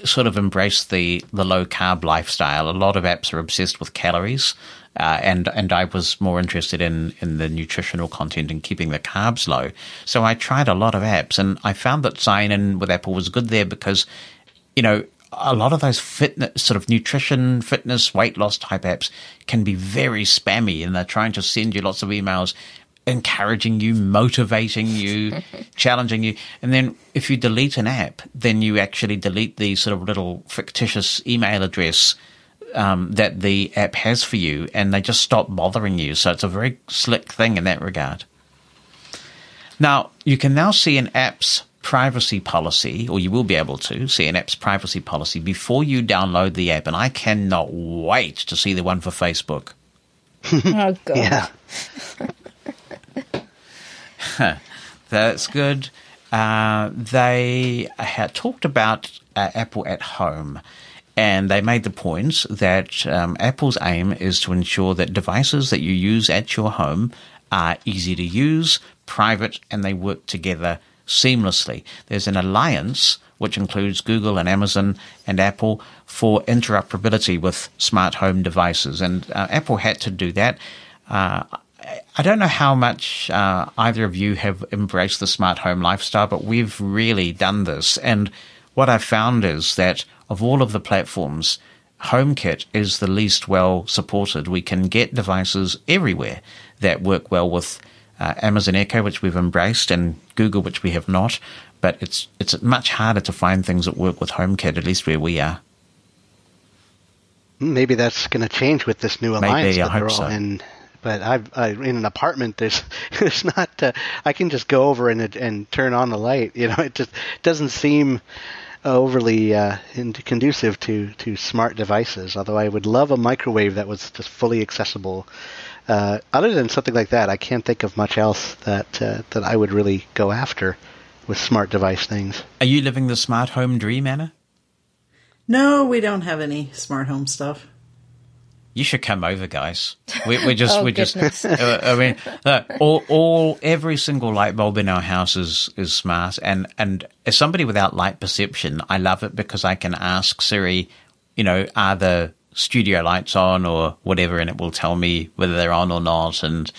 [SPEAKER 1] sort of embrace the, the low carb lifestyle. A lot of apps are obsessed with calories, uh, and and I was more interested in in the nutritional content and keeping the carbs low. So I tried a lot of apps, and I found that sign in with Apple was good there because, you know. A lot of those fitness, sort of nutrition, fitness, weight loss type apps can be very spammy and they're trying to send you lots of emails encouraging you, motivating you, challenging you. And then if you delete an app, then you actually delete the sort of little fictitious email address um, that the app has for you, and they just stop bothering you. So it's a very slick thing in that regard. Now, you can now see an app's privacy policy, or you will be able to see an app's privacy policy before you download the app. And I cannot wait to see the one for Facebook.
[SPEAKER 2] oh god.
[SPEAKER 4] Yeah.
[SPEAKER 1] That's good. Uh, they had talked about uh, Apple at home, and they made the point that um, Apple's aim is to ensure that devices that you use at your home are easy to use, private, and they work together seamlessly. There's an alliance which includes Google and Amazon and Apple, for interoperability with smart home devices. And uh, Apple had to do that. Uh, I don't know how much uh, either of you have embraced the smart home lifestyle, but we've really done this. And what I've found is that of all of the platforms, HomeKit is the least well supported. We can get devices everywhere that work well with uh, Amazon Echo, which we've embraced, and Google, which we have not. But it's it's much harder to find things that work with HomeKit, at least where we are.
[SPEAKER 4] Maybe that's going to change with this new alliance
[SPEAKER 1] Maybe, I
[SPEAKER 4] that they're
[SPEAKER 1] hope
[SPEAKER 4] all
[SPEAKER 1] so.
[SPEAKER 4] in. But I've I, in an apartment. There's there's not. Uh, I can just go over and and turn on the light. You know, it just doesn't seem overly uh, conducive to to smart devices. Although I would love a microwave that was just fully accessible. Uh, other than something like that, I can't think of much else that uh, that I would really go after with smart device things.
[SPEAKER 1] Are you living the smart home dream, Anna?
[SPEAKER 3] No, we don't have any smart home stuff.
[SPEAKER 1] You should come over, guys. We, we're just,
[SPEAKER 2] Oh,
[SPEAKER 1] we're just.
[SPEAKER 2] goodness.
[SPEAKER 1] Uh, I mean, look, all, all, every single light bulb in our house is is smart, and and as somebody without light perception, I love it because I can ask Siri, you know, are the studio lights on or whatever, and it will tell me whether they're on or not. And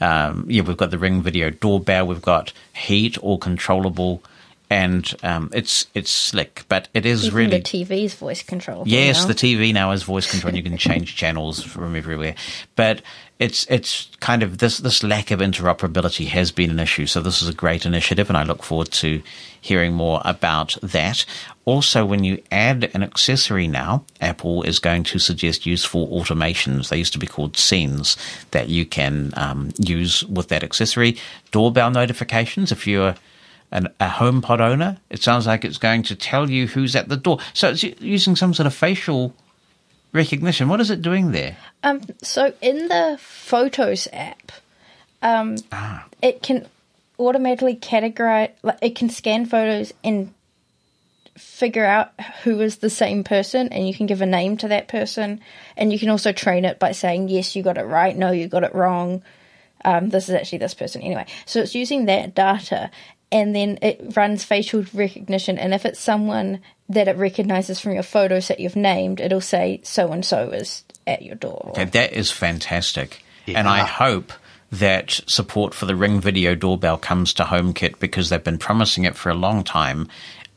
[SPEAKER 1] um, yeah, we've got the Ring Video doorbell, we've got heat, all controllable, and um, it's it's slick, but it is
[SPEAKER 2] Even
[SPEAKER 1] really
[SPEAKER 2] the TV's voice control.
[SPEAKER 1] Yes,
[SPEAKER 2] now.
[SPEAKER 1] the TV now has voice control. and You can change channels from everywhere, but it's it's kind of this this lack of interoperability has been an issue. So this is a great initiative, and I look forward to hearing more about that. Also, when you add an accessory now, Apple is going to suggest useful automations. They used to be called scenes that you can um, use with that accessory. Doorbell notifications if you're an, a HomePod owner, it sounds like it's going to tell you who's at the door. So it's using some sort of facial recognition. What is it doing there?
[SPEAKER 2] Um, so in the Photos app, um,
[SPEAKER 1] Ah.
[SPEAKER 2] it can automatically categorize. Like, it can scan photos and figure out who is the same person, and you can give a name to that person, and you can also train it by saying yes, you got it right, no, you got it wrong. Um, this is actually this person anyway. So it's using that data, and then it runs facial recognition, and if it's someone that it recognizes from your photos that you've named, it'll say so and so is at your door.
[SPEAKER 1] Okay, that is fantastic. And I hope that support for the Ring Video doorbell comes to HomeKit because they've been promising it for a long time.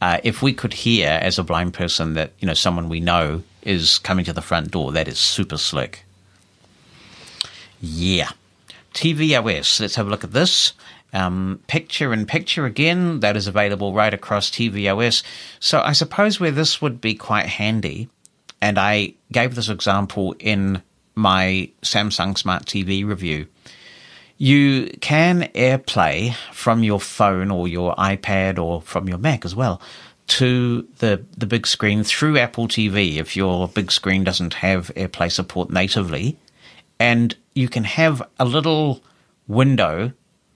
[SPEAKER 1] Uh, if we could hear as a blind person that you know someone we know is coming to the front door, that is super slick. Yeah. TVOS. Let's have a look at this. Um, picture in picture again, that is available right across TVOS. So I suppose where this would be quite handy, and I gave this example in my Samsung Smart TV review. You can AirPlay from your phone or your iPad or from your Mac as well to the the big screen through Apple TV if your big screen doesn't have AirPlay support natively, and you can have a little window,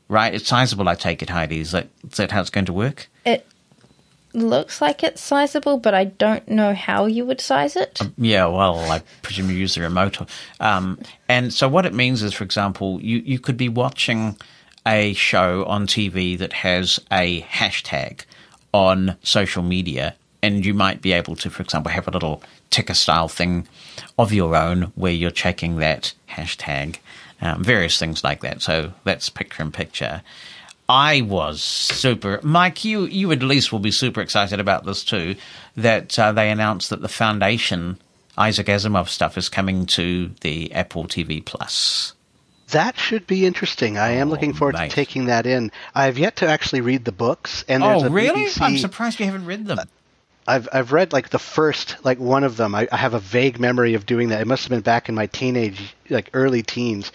[SPEAKER 1] right? It's sizable, I take it, Heidi. Is that is that how it's going to work?
[SPEAKER 2] It looks like it's sizable, but I don't know how you would size it.
[SPEAKER 1] Yeah, well, I presume you use the remote. Um, and so what it means is, for example, you, you could be watching a show on TV that has a hashtag on social media, and you might be able to, for example, have a little ticker style thing of your own where you're checking that hashtag, um, various things like that. So that's picture in picture. I was super, Mike. You you at least will be super excited about this too. That uh, they announced that the Foundation Isaac Asimov stuff is coming to the Apple TV Plus.
[SPEAKER 4] That should be interesting. I am
[SPEAKER 1] Oh,
[SPEAKER 4] looking forward
[SPEAKER 1] mate.
[SPEAKER 4] to taking that in. I've yet to actually read the books, and there's
[SPEAKER 1] Oh,
[SPEAKER 4] a
[SPEAKER 1] really?
[SPEAKER 4] BBC
[SPEAKER 1] I'm surprised you haven't read them.
[SPEAKER 4] I've I've read like the first like one of them. I, I have a vague memory of doing that. It must have been back in my teenage like early teens,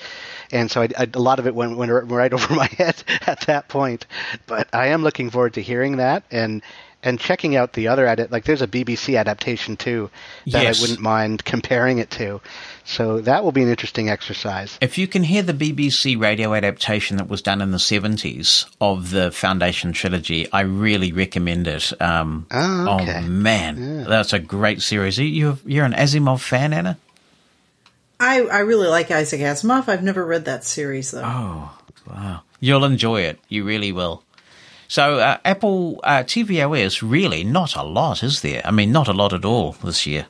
[SPEAKER 4] and so I, I, a lot of it went, went right over my head at that point. But I am looking forward to hearing that and and checking out the other edit. Like there's a BBC adaptation too that
[SPEAKER 1] Yes.
[SPEAKER 4] I wouldn't mind comparing it to. So that will be an interesting exercise.
[SPEAKER 1] If you can hear the BBC radio adaptation that was done in the 70s of the Foundation trilogy, I really recommend it. Um,
[SPEAKER 4] Oh, okay.
[SPEAKER 1] man, that's a great series. You- You're, you're an Asimov fan, Anna?
[SPEAKER 3] I, I really like Isaac Asimov. I've never read that series though.
[SPEAKER 1] Oh, wow. You'll enjoy it. You really will. So uh, Apple uh, tvOS really not a lot, is there? I mean, not a lot at all this year.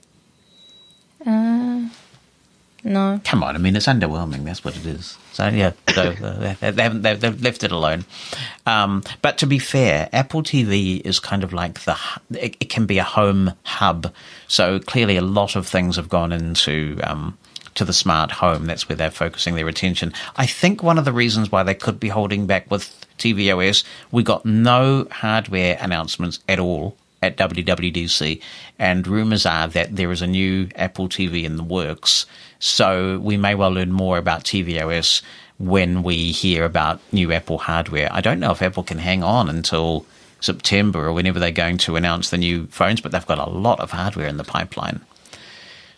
[SPEAKER 2] No.
[SPEAKER 1] Come on, I mean it's underwhelming. That's what it is. So yeah, so uh, they, they haven't they've, they've left it alone. Um, but to be fair, Apple TV is kind of like the it, it can be a home hub. So clearly, a lot of things have gone into um, to the smart home. That's where they're focusing their attention. I think one of the reasons why they could be holding back with tvOS, we got no hardware announcements at all at WWDC, and rumors are that there is a new Apple TV in the works. So we may well learn more about tvOS when we hear about new Apple hardware. I don't know if Apple can hang on until September or whenever they're going to announce the new phones, but they've got a lot of hardware in the pipeline.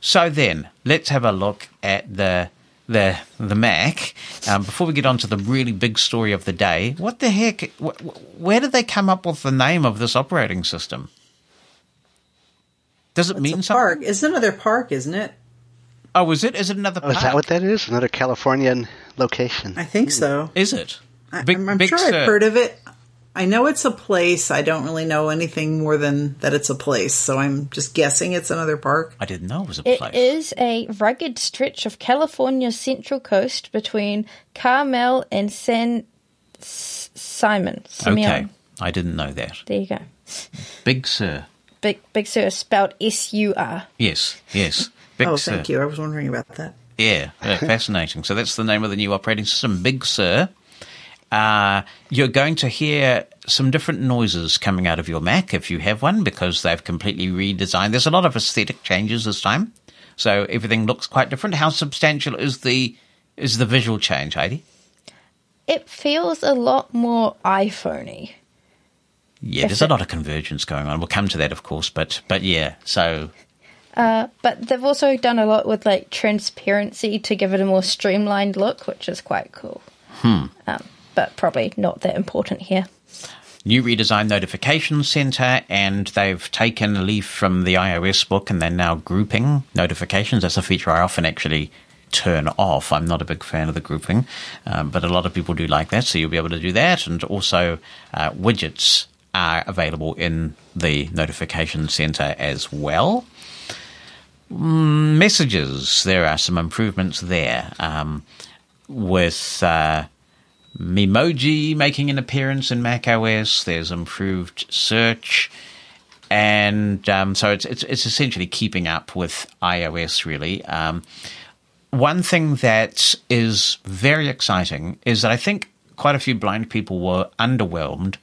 [SPEAKER 1] So then, let's have a look at the the the Mac. Um, before we get on to the really big story of the day, what the heck? Wh- wh- where did they come up with the name of this operating system? Does it mean
[SPEAKER 3] It's a
[SPEAKER 1] something?
[SPEAKER 3] park. It's another park, isn't it?
[SPEAKER 1] Oh, is it? Is it another
[SPEAKER 4] Oh,
[SPEAKER 1] park?
[SPEAKER 4] is that what that is? Another Californian location.
[SPEAKER 3] I think so.
[SPEAKER 1] Is it?
[SPEAKER 3] I,
[SPEAKER 1] Big-
[SPEAKER 3] I'm, I'm
[SPEAKER 1] Big
[SPEAKER 3] sure
[SPEAKER 1] Sur.
[SPEAKER 3] I've heard of it. I know it's a place. I don't really know anything more than that it's a place. So I'm just guessing it's another park.
[SPEAKER 1] I didn't know it was a
[SPEAKER 2] It
[SPEAKER 1] place.
[SPEAKER 2] is a rugged stretch of California's central coast between Carmel and San S- Simon.
[SPEAKER 1] Okay, I didn't know that.
[SPEAKER 2] There you go.
[SPEAKER 1] Big Sur.
[SPEAKER 2] Big Big Sur spelled S U R.
[SPEAKER 1] Yes, yes. Big
[SPEAKER 3] oh,
[SPEAKER 1] Sur.
[SPEAKER 3] thank you. I was wondering about that.
[SPEAKER 1] Yeah, yeah, fascinating. So that's the name of the new operating system, Big Sur. Uh, you're going to hear some different noises coming out of your Mac if you have one because they've completely redesigned. There's a lot of aesthetic changes this time, so everything looks quite different. How substantial is the is the visual change, Heidi?
[SPEAKER 2] It feels a lot more iPhoney.
[SPEAKER 1] Yeah, there's a lot of convergence going on. We'll come to that, of course, but but yeah. So
[SPEAKER 2] But they've also done a lot with like transparency to give it a more streamlined look, which is quite cool. Um, but probably not that important here.
[SPEAKER 1] new redesigned notification center, and they've taken a leaf from the iOS book and they're now grouping notifications. That's a feature I often actually turn off. I'm not a big fan of the grouping, um, but a lot of people do like that, so you'll be able to do that. And also, uh, widgets are available in the notification center as well. Mm, messages, there are some improvements there um, with. Uh, Memoji making an appearance in Mac OS. There's improved search, and um, so it's, it's it's essentially keeping up with iOS. Really, um, one thing that is very exciting is that I think quite a few blind people were underwhelmed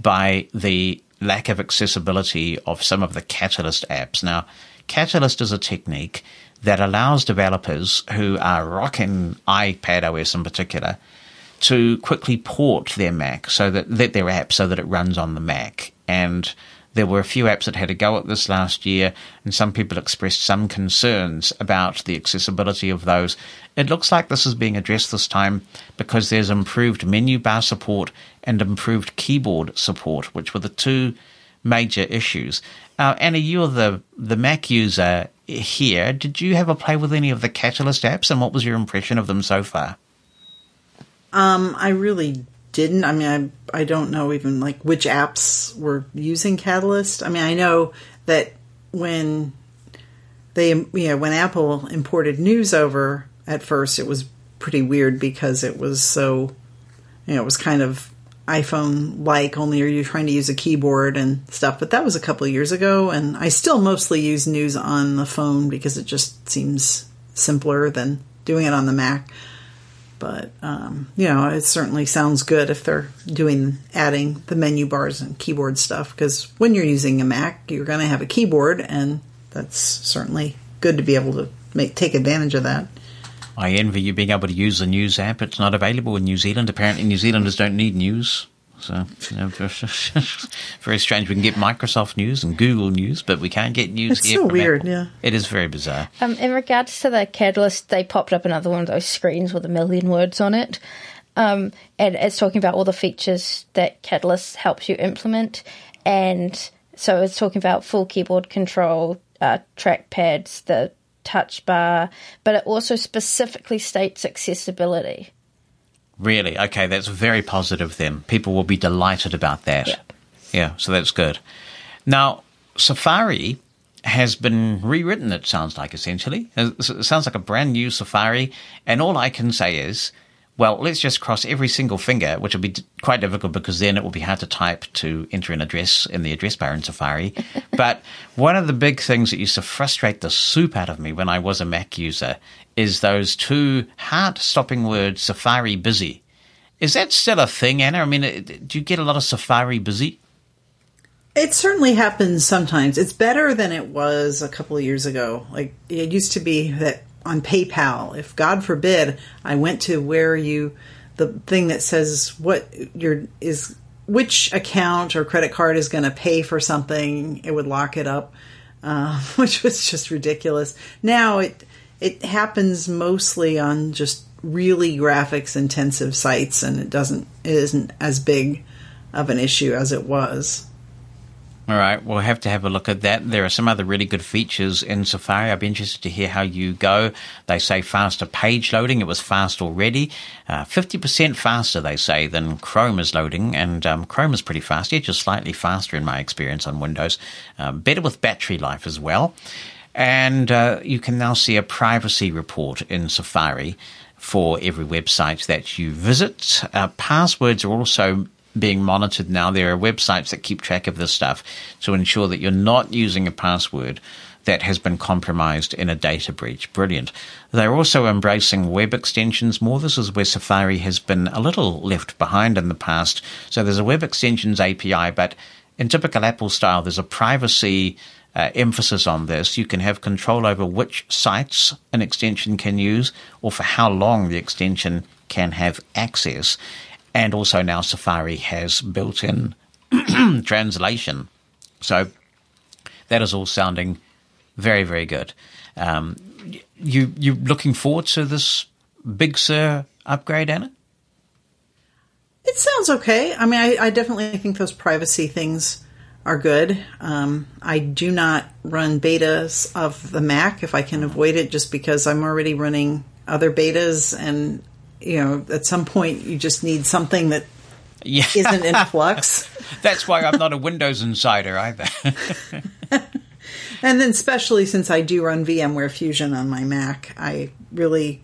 [SPEAKER 1] by the lack of accessibility of some of the Catalyst apps. Now, Catalyst is a technique that allows developers who are rocking iPad OS in particular to quickly port their Mac so that, their app so that it runs on the Mac. And there were a few apps that had a go at this last year, and some people expressed some concerns about the accessibility of those. It looks like this is being addressed this time because there's improved menu bar support and improved keyboard support, which were the two major issues. Uh, Anna, you're the the Mac user here. Did you have a play with any of the Catalyst apps, and what was your impression of them so far?
[SPEAKER 3] Um, I really didn't. I mean, I I don't know even like which apps were using Catalyst. I mean, I know that when they, you know, when Apple imported news over at first, it was pretty weird because it was so, you know, it was kind of iPhone like. Only are you trying to use a keyboard and stuff? But that was a couple of years ago, and I still mostly use news on the phone because it just seems simpler than doing it on the Mac but um, you know it certainly sounds good if they're doing adding the menu bars and keyboard stuff because when you're using a mac you're going to have a keyboard and that's certainly good to be able to make take advantage of that
[SPEAKER 1] I envy you being able to use the news app. It's not available in New Zealand. Apparently, New Zealanders don't need news. So, you know, very strange. We can get Microsoft News and Google News, but we can't get news
[SPEAKER 3] It's
[SPEAKER 1] here.
[SPEAKER 3] so
[SPEAKER 1] from
[SPEAKER 3] weird,
[SPEAKER 1] Apple.
[SPEAKER 3] yeah.
[SPEAKER 1] It is very bizarre.
[SPEAKER 2] Um, in regards to the Catalyst, they popped up another one of those screens with a million words on it. Um, and it's talking about all the features that Catalyst helps you implement. And so it's talking about full keyboard control, uh, trackpads, the touch bar, but it also specifically states accessibility.
[SPEAKER 1] Really? Okay, that's very positive then. People will be delighted about that.
[SPEAKER 2] Yep.
[SPEAKER 1] Yeah, so that's good. Now, Safari has been rewritten, it sounds like, essentially. It sounds like a brand new Safari. And all I can say is, well, let's just cross every single finger, which will be d- quite difficult because then it will be hard to type to enter an address in the address bar in Safari. but one of the big things that used to frustrate the soup out of me when I was a Mac user is those two heart stopping words, Safari busy. Is that still a thing, Anna? I mean, do you get a lot of Safari busy?
[SPEAKER 3] It certainly happens sometimes. It's better than it was a couple of years ago. Like it used to be that on PayPal, if God forbid I went to where you the thing that says what your is which account or credit card is going to pay for something, it would lock it up, uh, which was just ridiculous. Now it it happens mostly on just really graphics intensive sites, and it doesn't it isn't as big of an issue as it was.
[SPEAKER 1] All right, we'll have to have a look at that. There are some other really good features in Safari. I'd be interested to hear how you go. They say faster page loading. It was fast already. Uh, 50% faster, they say, than Chrome is loading. And um, Chrome is pretty fast, yeah, just slightly faster in my experience on Windows. Um, better with battery life as well. And uh, you can now see a privacy report in Safari for every website that you visit. Uh, passwords are also being monitored now. There are websites that keep track of this stuff to ensure that you're not using a password that has been compromised in a data breach. Brilliant. They're also embracing web extensions more. This is where Safari has been a little left behind in the past. So there's a web extensions API, but in typical Apple style, there's a privacy uh, emphasis on this. You can have control over which sites an extension can use or for how long the extension can have access. And also now Safari has built in translation. So that is all sounding very, very good. Um, you you looking forward to this Big Sur upgrade, Anna?
[SPEAKER 3] It sounds okay. I mean, I, I definitely think those privacy things are good. Um, I do not run betas of the Mac if I can avoid it, just because I'm already running other betas, and you know, at some point you just need something that
[SPEAKER 1] Yeah,
[SPEAKER 3] isn't in flux.
[SPEAKER 1] that's why I'm not a Windows insider either.
[SPEAKER 3] And then, especially since I do run VMware Fusion on my Mac, I really,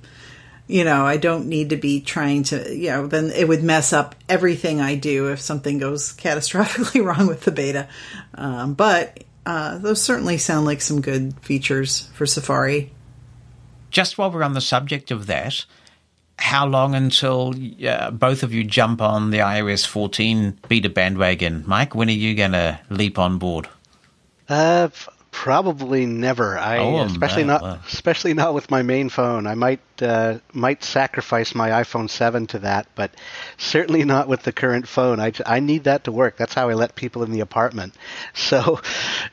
[SPEAKER 3] you know, I don't need to be trying to, you know, then it would mess up everything I do if something goes catastrophically wrong with the beta. Um, but uh, those certainly sound like some good features for Safari.
[SPEAKER 1] Just while we're on the subject of that, how long until uh, both of you jump on the iOS 14 beta bandwagon? Mike, when are you going to leap on board?
[SPEAKER 4] Uh, f- probably never. I
[SPEAKER 1] Oh,
[SPEAKER 4] especially
[SPEAKER 1] man,
[SPEAKER 4] not
[SPEAKER 1] wow.
[SPEAKER 4] especially not with my main phone. I might uh, might sacrifice my iPhone 7 to that, but certainly not with the current phone. I, I need that to work. That's how I let people in the apartment. So,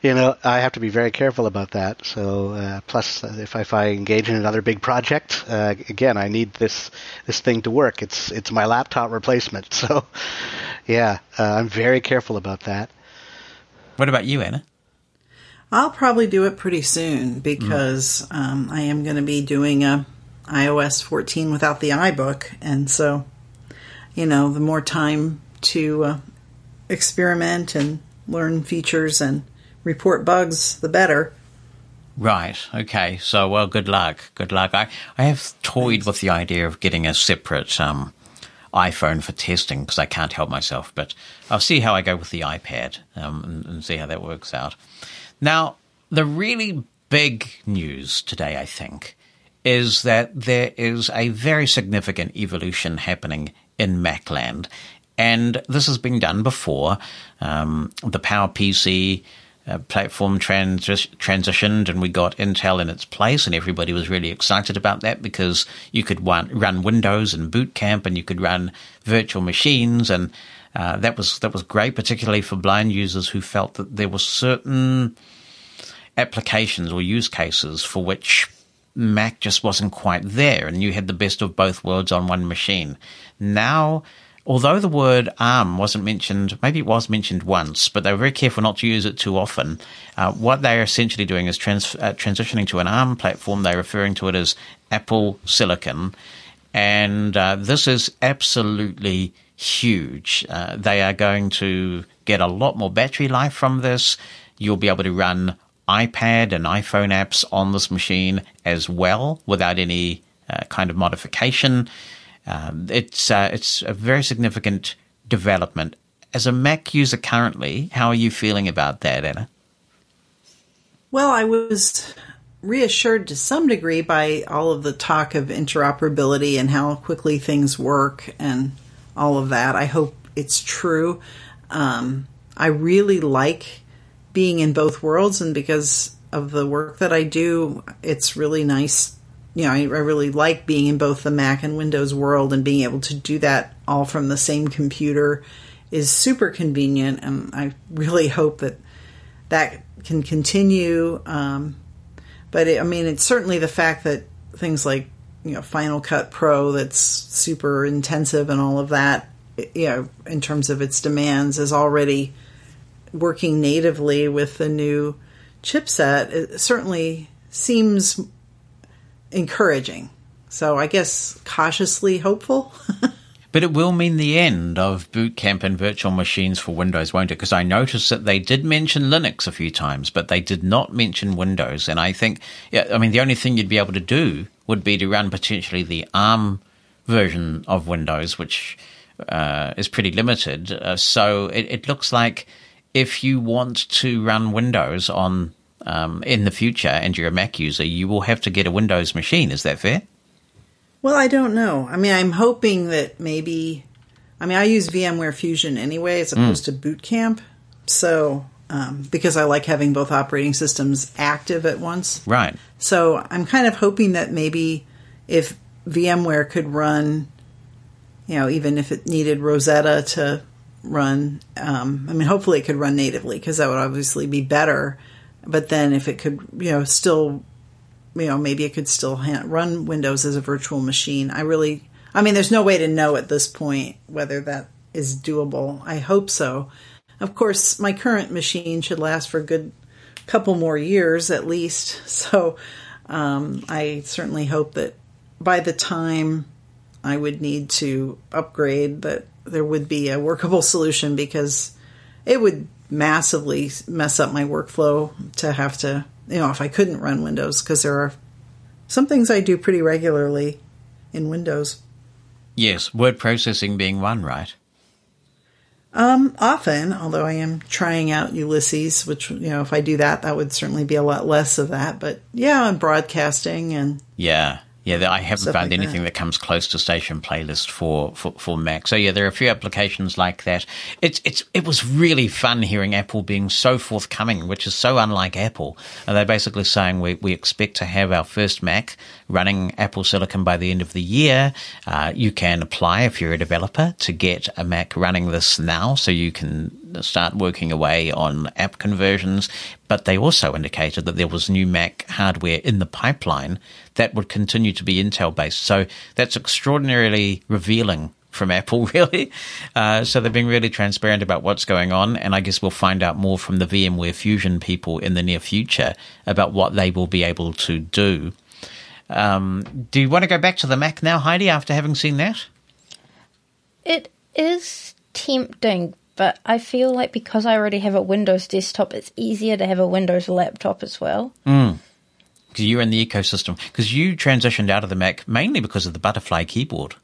[SPEAKER 4] you know, I have to be very careful about that. So, uh, plus uh, if I, if I engage in another big project, uh, again, I need this this thing to work. It's it's my laptop replacement. So, yeah, uh, I'm very careful about that.
[SPEAKER 1] What about you, Anna?
[SPEAKER 3] I'll probably do it pretty soon because um, I am going to be doing a iOS 14 without the iBook, and so you know, the more time to uh, experiment and learn features and report bugs, the better.
[SPEAKER 1] Right. Okay. So, well, good luck. Good luck. I, I have toyed with the idea of getting a separate um, iPhone for testing because I can't help myself, but I'll see how I go with the iPad um, and, and see how that works out. Now, the really big news today, I think, is that there is a very significant evolution happening in Macland. And this has been done before. Um, the PowerPC uh, platform transi- transitioned and we got Intel in its place, and everybody was really excited about that because you could run, run Windows and Boot Camp and you could run virtual machines, and uh, that was that was great, particularly for blind users who felt that there were certain applications or use cases for which Mac just wasn't quite there, and you had the best of both worlds on one machine. Now, although the word ARM wasn't mentioned, maybe it was mentioned once, but they were very careful not to use it too often. Uh, what they are essentially doing is trans- uh, transitioning to an ARM platform. They're referring to it as Apple Silicon. And uh, this is absolutely huge. Uh, they are going to get a lot more battery life from this. You'll be able to run iPad and iPhone apps on this machine as well without any uh, kind of modification. Um, it's uh, it's a very significant development. As a Mac user currently, how are you feeling about that, Anna?
[SPEAKER 3] Well, I was reassured to some degree by all of the talk of interoperability and how quickly things work and all of that. I hope it's true. Um, I really like being in both worlds, and because of the work that I do, it's really nice. You know, I, I really like being in both the Mac and Windows world, and being able to do that all from the same computer is super convenient. And I really hope that that can continue. Um, but it, I mean, it's certainly the fact that things like you know Final Cut Pro that's super intensive and all of that, you know, in terms of its demands, is already working natively with the new chipset. It certainly seems encouraging. So I guess cautiously hopeful.
[SPEAKER 1] But it will mean the end of boot camp and virtual machines for Windows, won't it? Because I noticed that they did mention Linux a few times, but they did not mention Windows. And I think, yeah, I mean, the only thing you'd be able to do would be to run potentially the ARM version of Windows, which uh, is pretty limited. Uh, so it, it, looks like if you want to run Windows on um, in the future and you're a Mac user, you will have to get a Windows machine. Is that fair?
[SPEAKER 3] Well, I don't know. I mean, I'm hoping that maybe. I mean, I use VMware Fusion anyway, as opposed mm. to Boot Camp. So, um, because I like having both operating systems active at once.
[SPEAKER 1] Right.
[SPEAKER 3] So, I'm kind of hoping that maybe if VMware could run, you know, even if it needed Rosetta to run, um, I mean, hopefully it could run natively because that would obviously be better. But then if it could, you know, still you know, maybe it could still run Windows as a virtual machine. I really, I mean, there's no way to know at this point whether that is doable. I hope so. Of course, my current machine should last for a good couple more years at least. So um, I certainly hope that by the time I would need to upgrade, that there would be a workable solution because it would massively mess up my workflow to have to you know, if I couldn't run Windows, because there are some things I do pretty regularly in Windows.
[SPEAKER 1] Yes, word processing being one, right?
[SPEAKER 3] Um, often, although I am trying out Ulysses, which you know, if I do that, that would certainly be a lot less of that. But yeah, I'm broadcasting and
[SPEAKER 1] yeah, yeah, I haven't found like anything that. that. comes close to Station Playlist for, for, for Mac. So yeah, there are a few applications like that. It's it's it was really fun hearing Apple being so forthcoming, which is so unlike Apple. And they're basically saying we we expect to have our first Mac running Apple Silicon by the end of the year. Uh, you can apply if you're a developer to get a Mac running this now, so you can start working away on app conversions. But they also indicated that there was new Mac hardware in the pipeline that would continue to be Intel based. So that's extraordinarily revealing from Apple, really. Uh, so they've been really transparent about what's going on, and I guess we'll find out more from the VMware Fusion people in the near future about what they will be able to do. Um, do you want to go back to the Mac now, Heidi, after having seen that?
[SPEAKER 2] It is tempting, but I feel like because I already have a Windows desktop, it's easier to have a Windows laptop as well.
[SPEAKER 1] Mm. Because you're in the ecosystem. Because you transitioned out of the Mac mainly because of the butterfly keyboard.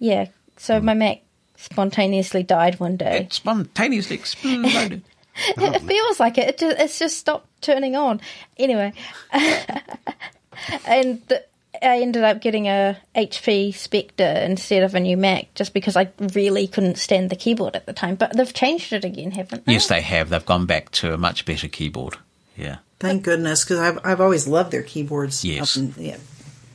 [SPEAKER 2] Yeah. So mm. my Mac spontaneously died one day.
[SPEAKER 1] It spontaneously exploded.
[SPEAKER 2] it feels like it. it just, it's just stopped turning on. Anyway. and the, I ended up getting a HP Spectre instead of a new Mac just because I really couldn't stand the keyboard at the time. But they've changed it again, haven't they?
[SPEAKER 1] Yes, they have. They've gone back to a much better keyboard. Yeah.
[SPEAKER 3] Thank goodness, because I've I've always loved their keyboards.
[SPEAKER 1] Yes.
[SPEAKER 3] In, yeah.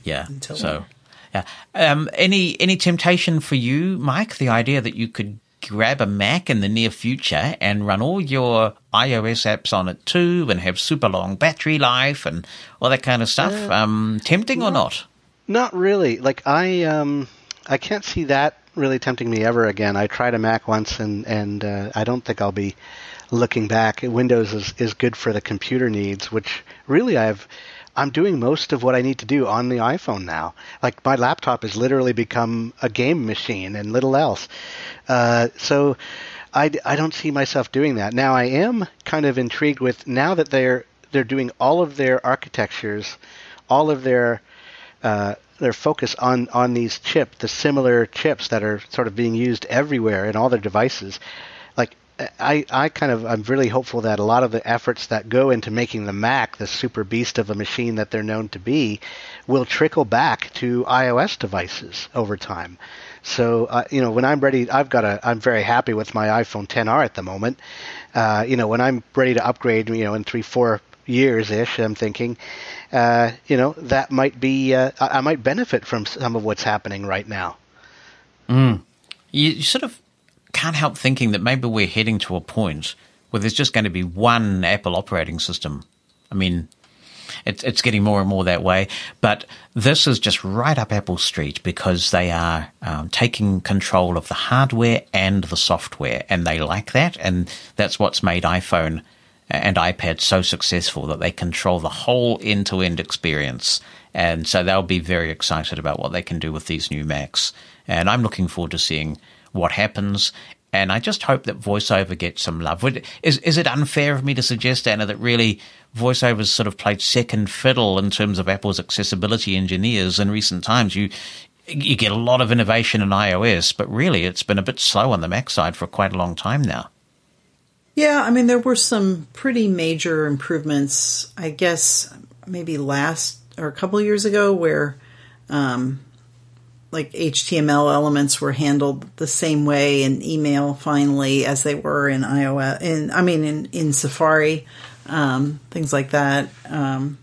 [SPEAKER 1] Yeah. so, yeah. Um, any any temptation for you, Mike? The idea that you could grab a Mac in the near future and run all your iOS apps on it too, and have super long battery life and all that kind of stuff. Uh, um, tempting
[SPEAKER 4] not,
[SPEAKER 1] or not?
[SPEAKER 4] Not really. Like I, um, I can't see that really tempting me ever again. I tried a Mac once, and and uh, I don't think I'll be looking back. Windows is is good for the computer needs, which really I've I'm doing most of what I need to do on the iPhone now. Like my laptop has literally become a game machine and little else. Uh, so I, I don't see myself doing that. Now I am kind of intrigued with now that they're they're doing all of their architectures, all of their uh, their focus on on these chips, the similar chips that are sort of being used everywhere in all their devices. I, I kind of I'm really hopeful that a lot of the efforts that go into making the Mac the super beast of a machine that they're known to be will trickle back to iOS devices over time. So uh, you know, when I'm ready, I've got a. I'm very happy with my iPhone 10R at the moment. Uh, you know, when I'm ready to upgrade, you know, in three, four years ish, I'm thinking, uh, you know, that might be. Uh, I, I might benefit from some of what's happening right now.
[SPEAKER 1] Mm. You sort of can't help thinking that maybe we're heading to a point where there's just going to be one Apple operating system. I mean, it's, it's getting more and more that way. But this is just right up Apple Street because they are um, taking control of the hardware and the software, and they like that. And that's what's made iPhone and iPad so successful that they control the whole end to end experience. And so they'll be very excited about what they can do with these new Macs. And I'm looking forward to seeing what happens. And I just hope that voiceover gets some love. Is is it unfair of me to suggest, Anna, that really voiceovers sort of played second fiddle in terms of Apple's accessibility engineers in recent times? You you get a lot of innovation in iOS, but really it's been a bit slow on the Mac side for quite a long time now.
[SPEAKER 3] Yeah, I mean there were some pretty major improvements. I guess maybe last or a couple years ago where um, like HTML elements were handled the same way in email finally as they were in iOS. In I mean in in Safari, um, things like that. Um,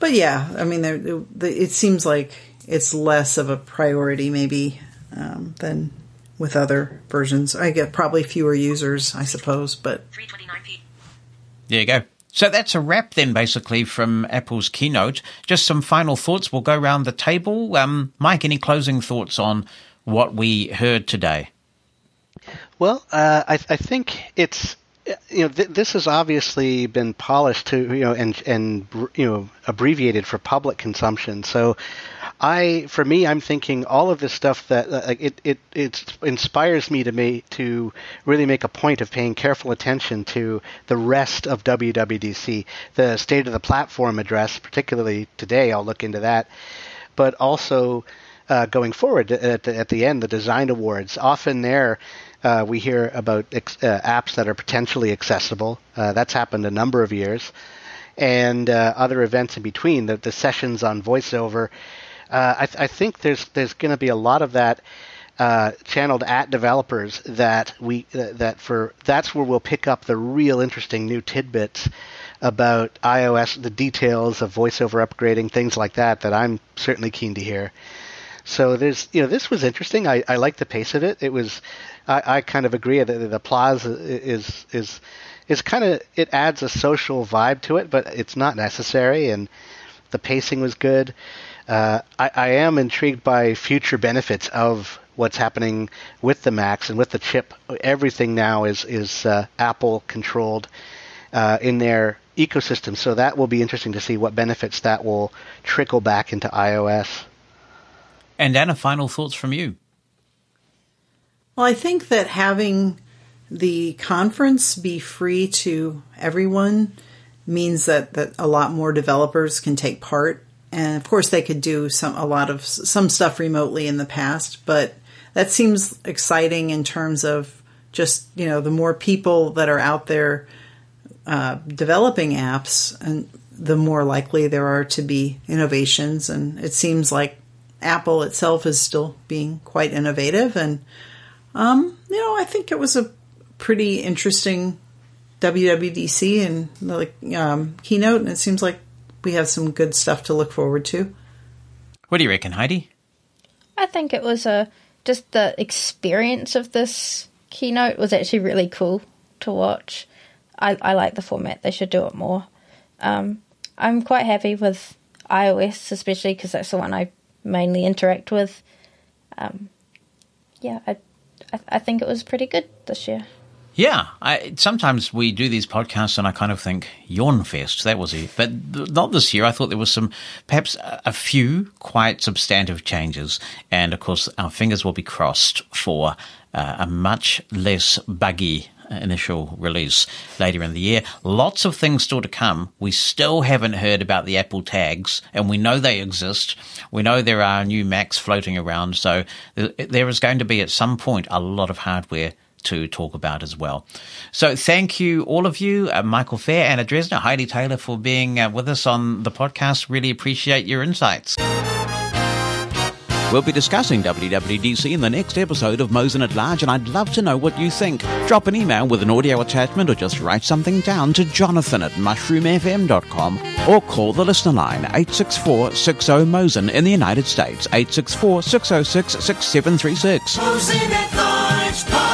[SPEAKER 3] but yeah, I mean there, it seems like it's less of a priority maybe um, than with other versions. I get probably fewer users, I suppose, but.
[SPEAKER 1] There you go. So that's a wrap then, basically, from Apple's keynote. Just some final thoughts. We'll go around the table. Um, Mike, any closing thoughts on what we heard today?
[SPEAKER 4] Well, uh, I, I, think it's you know th- this has obviously been polished to you know and and you know abbreviated for public consumption. So I, for me, I'm thinking all of this stuff that uh, it, it it inspires me to me to really make a point of paying careful attention to the rest of WWDC, the state of the platform address, particularly today. I'll look into that, but also uh, going forward at the, at the end, the design awards. Often there. Uh, we hear about ex- uh, apps that are potentially accessible. Uh, that's happened a number of years, and uh, other events in between. The, the sessions on voiceover uh, I, th- I, think there's there's going to be a lot of that uh, channeled at developers that we uh, that for that's where we'll pick up the real interesting new tidbits about iOS, the details of voiceover upgrading, things like that. That I'm certainly keen to hear. So there's you know this was interesting. I, I like the pace of it. It was I, I kind of agree that the applause is is is kind of it adds a social vibe to it, but it's not necessary. And the pacing was good uh, I, I, am intrigued by future benefits of what's happening with the Macs and with the chip. Everything now is is uh, Apple controlled uh, in their ecosystem, so that will be interesting to see what benefits that will trickle back into iOS.
[SPEAKER 1] And Anna, final thoughts from you.
[SPEAKER 3] Well, I think that having the conference be free to everyone means that, that a lot more developers can take part and of course they could do some a lot of some stuff remotely in the past but that seems exciting in terms of just you know the more people that are out there uh, developing apps and the more likely there are to be innovations. And it seems like apple itself is still being quite innovative. And um, you know i think it was a pretty interesting wwdc and like um, keynote. And it seems like we have some good stuff to look forward to.
[SPEAKER 1] What do you reckon, Heidi?
[SPEAKER 2] I think it was a just the experience of this keynote was actually really cool to watch. I, I like the format; they should do it more. Um, I'm quite happy with iOS, especially because that's the one I mainly interact with. Um, yeah, I, I, I think it was pretty good this year.
[SPEAKER 1] Yeah, I, sometimes we do these podcasts and I kind of think yawn fest. That was it, but not this year. I thought there was some, perhaps a, few quite substantive changes, and of course our fingers will be crossed for uh, a much less buggy initial release later in the year. Lots of things still to come. We still haven't heard about the Apple tags, and we know they exist. We know there are new Macs floating around, so there is going to be at some point a lot of hardware to talk about as well. So thank you, all of you, uh, Michael Feir, Anna Dresner, Heidi Taylor, for being uh, with us on the podcast. Really appreciate your insights. We'll be discussing WWDC in the next episode of Mosen at Large, and I'd love to know what you think. Drop an email with an audio attachment or just write something down to jonathan at mushroomfm.com or call the listener line 864 60 Mosen in the United States, 864 606 6736.